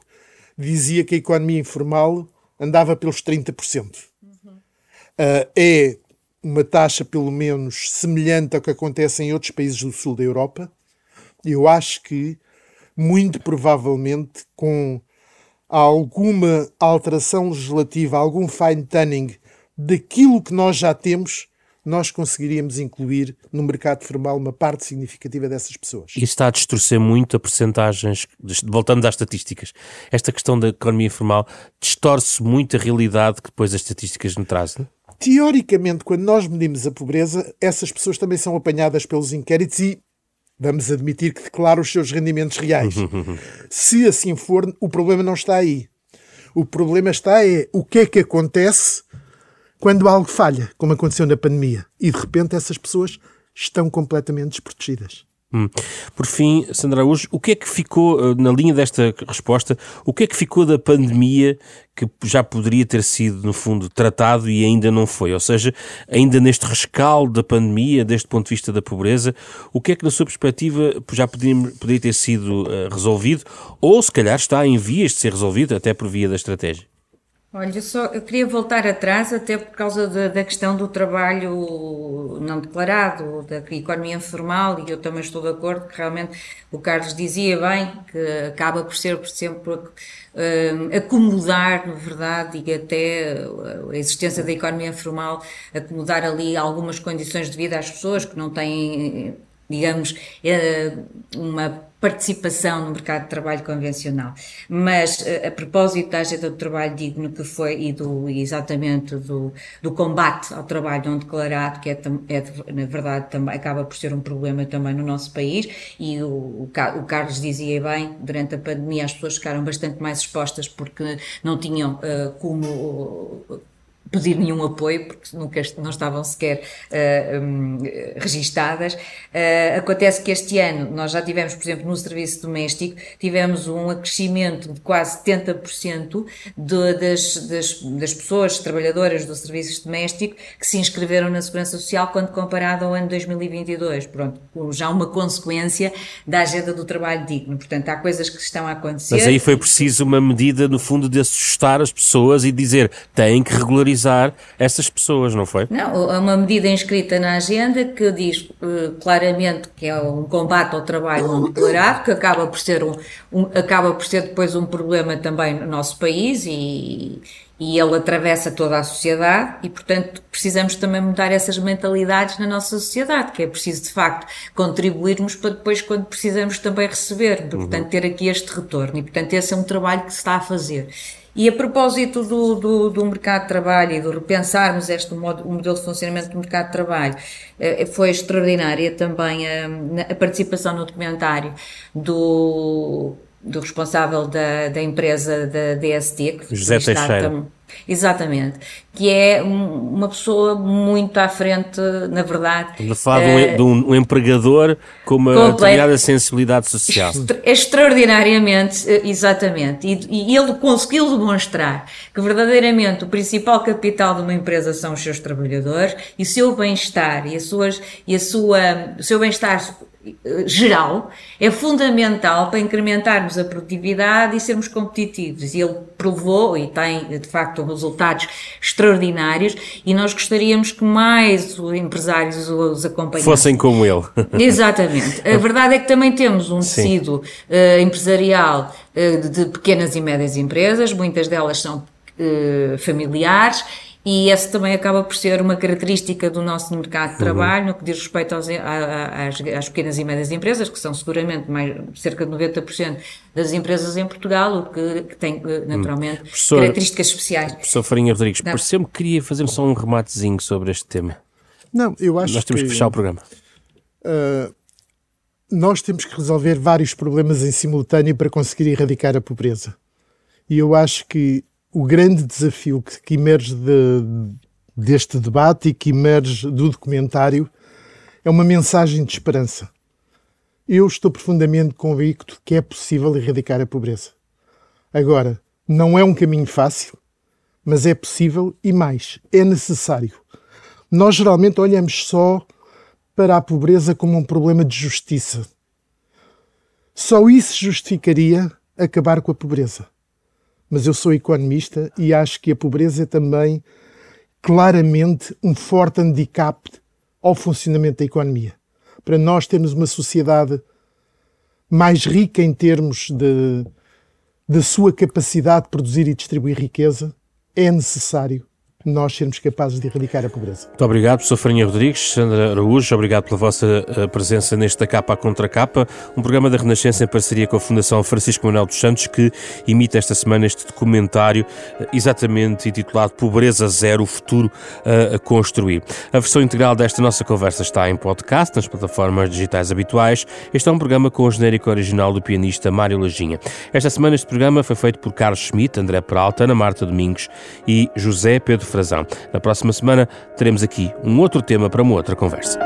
dizia que a economia informal andava pelos 30%. Uhum. Uh, é uma taxa, pelo menos, semelhante ao que acontece em outros países do sul da Europa. Eu acho que, muito provavelmente, com alguma alteração legislativa, algum fine-tuning daquilo que nós já temos, nós conseguiríamos incluir no mercado formal uma parte significativa dessas pessoas. E está a distorcer muito a percentagens, voltando às estatísticas, esta questão da economia informal distorce muito a realidade que depois as estatísticas nos trazem? Teoricamente, quando nós medimos a pobreza, essas pessoas também são apanhadas pelos inquéritos e vamos admitir que declaram os seus rendimentos reais. Se assim for, o problema não está aí. O problema está é o que é que acontece quando algo falha, como aconteceu na pandemia, e de repente essas pessoas estão completamente desprotegidas. Hum. Por fim, Sandra Araújo, o que é que ficou, eh, na linha desta resposta, o que é que ficou da pandemia que já poderia ter sido, no fundo, tratado e ainda não foi? Ou seja, ainda neste rescaldo da pandemia, deste ponto de vista da pobreza, o que é que, na sua perspectiva, já poderia, poderia ter sido uh, resolvido ou, se calhar, está em vias de ser resolvido, até por via da estratégia? Olha, só eu queria voltar atrás, até por causa da, da, questão do trabalho não declarado, da economia informal, e eu também estou de acordo que realmente o Carlos dizia bem que acaba por ser, por sempre, uh, acomodar, na verdade, e até a existência da economia informal, acomodar ali algumas condições de vida às pessoas que não têm digamos, eh, uma participação no mercado de trabalho convencional. Mas eh, a propósito da agenda do trabalho digno que foi e do exatamente do, do combate ao trabalho não declarado, que é, é na verdade também acaba por ser um problema também no nosso país e o, o, Carlos dizia bem, durante a pandemia as pessoas ficaram bastante mais expostas porque não tinham uh, como pedir nenhum apoio, porque nunca não estavam sequer uh, um, registadas. Uh, acontece que este ano nós já tivemos, por exemplo, no serviço doméstico, tivemos um acrescimento de quase 70% de, das, das, das pessoas trabalhadoras do serviço doméstico que se inscreveram na Segurança Social quando comparado ao ano 2022. Pronto, já uma consequência da agenda do trabalho digno. Portanto, há coisas que estão a acontecer. Mas aí foi preciso uma medida, no fundo, de assustar as pessoas e dizer têm que regularizar essas pessoas, não foi? Não, é uma medida inscrita na agenda que diz uh, claramente que é um combate ao trabalho não declarado, que acaba por ser um, um, acaba por ser depois um problema também no nosso país e, e ele atravessa toda a sociedade e, portanto, precisamos também mudar essas mentalidades na nossa sociedade, que é preciso, de facto, contribuirmos para depois, quando precisamos, também receber, portanto, uhum. ter aqui este retorno. E, portanto, esse é um trabalho que se está a fazer. E a propósito do, do, do, mercado de trabalho e do repensarmos este modo, o modelo de funcionamento do mercado de trabalho, eh, foi extraordinária também a, a participação no documentário do, do responsável da, da empresa da DST, que José Teixeira. Tam, Exatamente. Que é uma pessoa muito à frente, na verdade. Estamos a falar uh, de, um, um, empregador com uma completo, determinada sensibilidade social. Extraordinariamente, eh, exatamente. E, e, ele conseguiu demonstrar que verdadeiramente o principal capital de uma empresa são os seus trabalhadores e o seu bem-estar e, as suas, e a sua, o seu bem-estar geral é fundamental para incrementarmos a produtividade e sermos competitivos. E ele provou e tem, de facto, resultados extraordinários e nós gostaríamos que mais empresários os acompanhassem. Fossem como ele. Exatamente. A verdade é que também temos um tecido uh, empresarial uh, de pequenas e médias empresas, muitas delas são familiares e essa também acaba por ser uma característica do nosso mercado de uhum. trabalho, uhum. no que diz respeito aos, às, às, pequenas e médias empresas, que são seguramente mais, cerca de 90% das empresas em Portugal, o que, que tem eh, naturalmente professor, características especiais. Professor Farinha Rodrigues, pareceu-me que queria fazer só um rematezinho sobre este tema. Não, eu acho Nós temos que, que fechar o programa. Uh, nós temos que resolver vários problemas em simultâneo para conseguir erradicar a pobreza. E eu acho que o grande desafio que, que emerge de, deste debate e que emerge do documentário é uma mensagem de esperança. Eu estou profundamente convicto que é possível erradicar a pobreza. Agora, não é um caminho fácil, mas é possível e mais, é necessário. Nós geralmente olhamos só para a pobreza como um problema de justiça. Só isso justificaria acabar com a pobreza mas eu sou economista e acho que a pobreza é também claramente um forte handicap ao funcionamento da economia. Para nós termos uma sociedade mais rica em termos de, de sua capacidade de produzir e distribuir riqueza, é necessário nós sermos capazes de erradicar a pobreza. Muito obrigado, professor Farinha Rodrigues, Sandra Araújo, obrigado pela vossa eh, presença neste Da Capa Contra Capa, um programa da Renascença em parceria com a Fundação Francisco Manuel dos Santos, que imita esta semana este documentário eh, exatamente intitulado Pobreza Zero, o futuro a construir. A versão integral desta nossa conversa está em podcast, nas plataformas digitais habituais. Este é um programa com o genérico original do pianista Mário Lajinha. Esta semana este programa foi feito por Carlos Schmidt, André Peralta, Ana Marta Domingos e José Pedro Frazão. Na próxima semana teremos aqui um outro tema para uma outra conversa.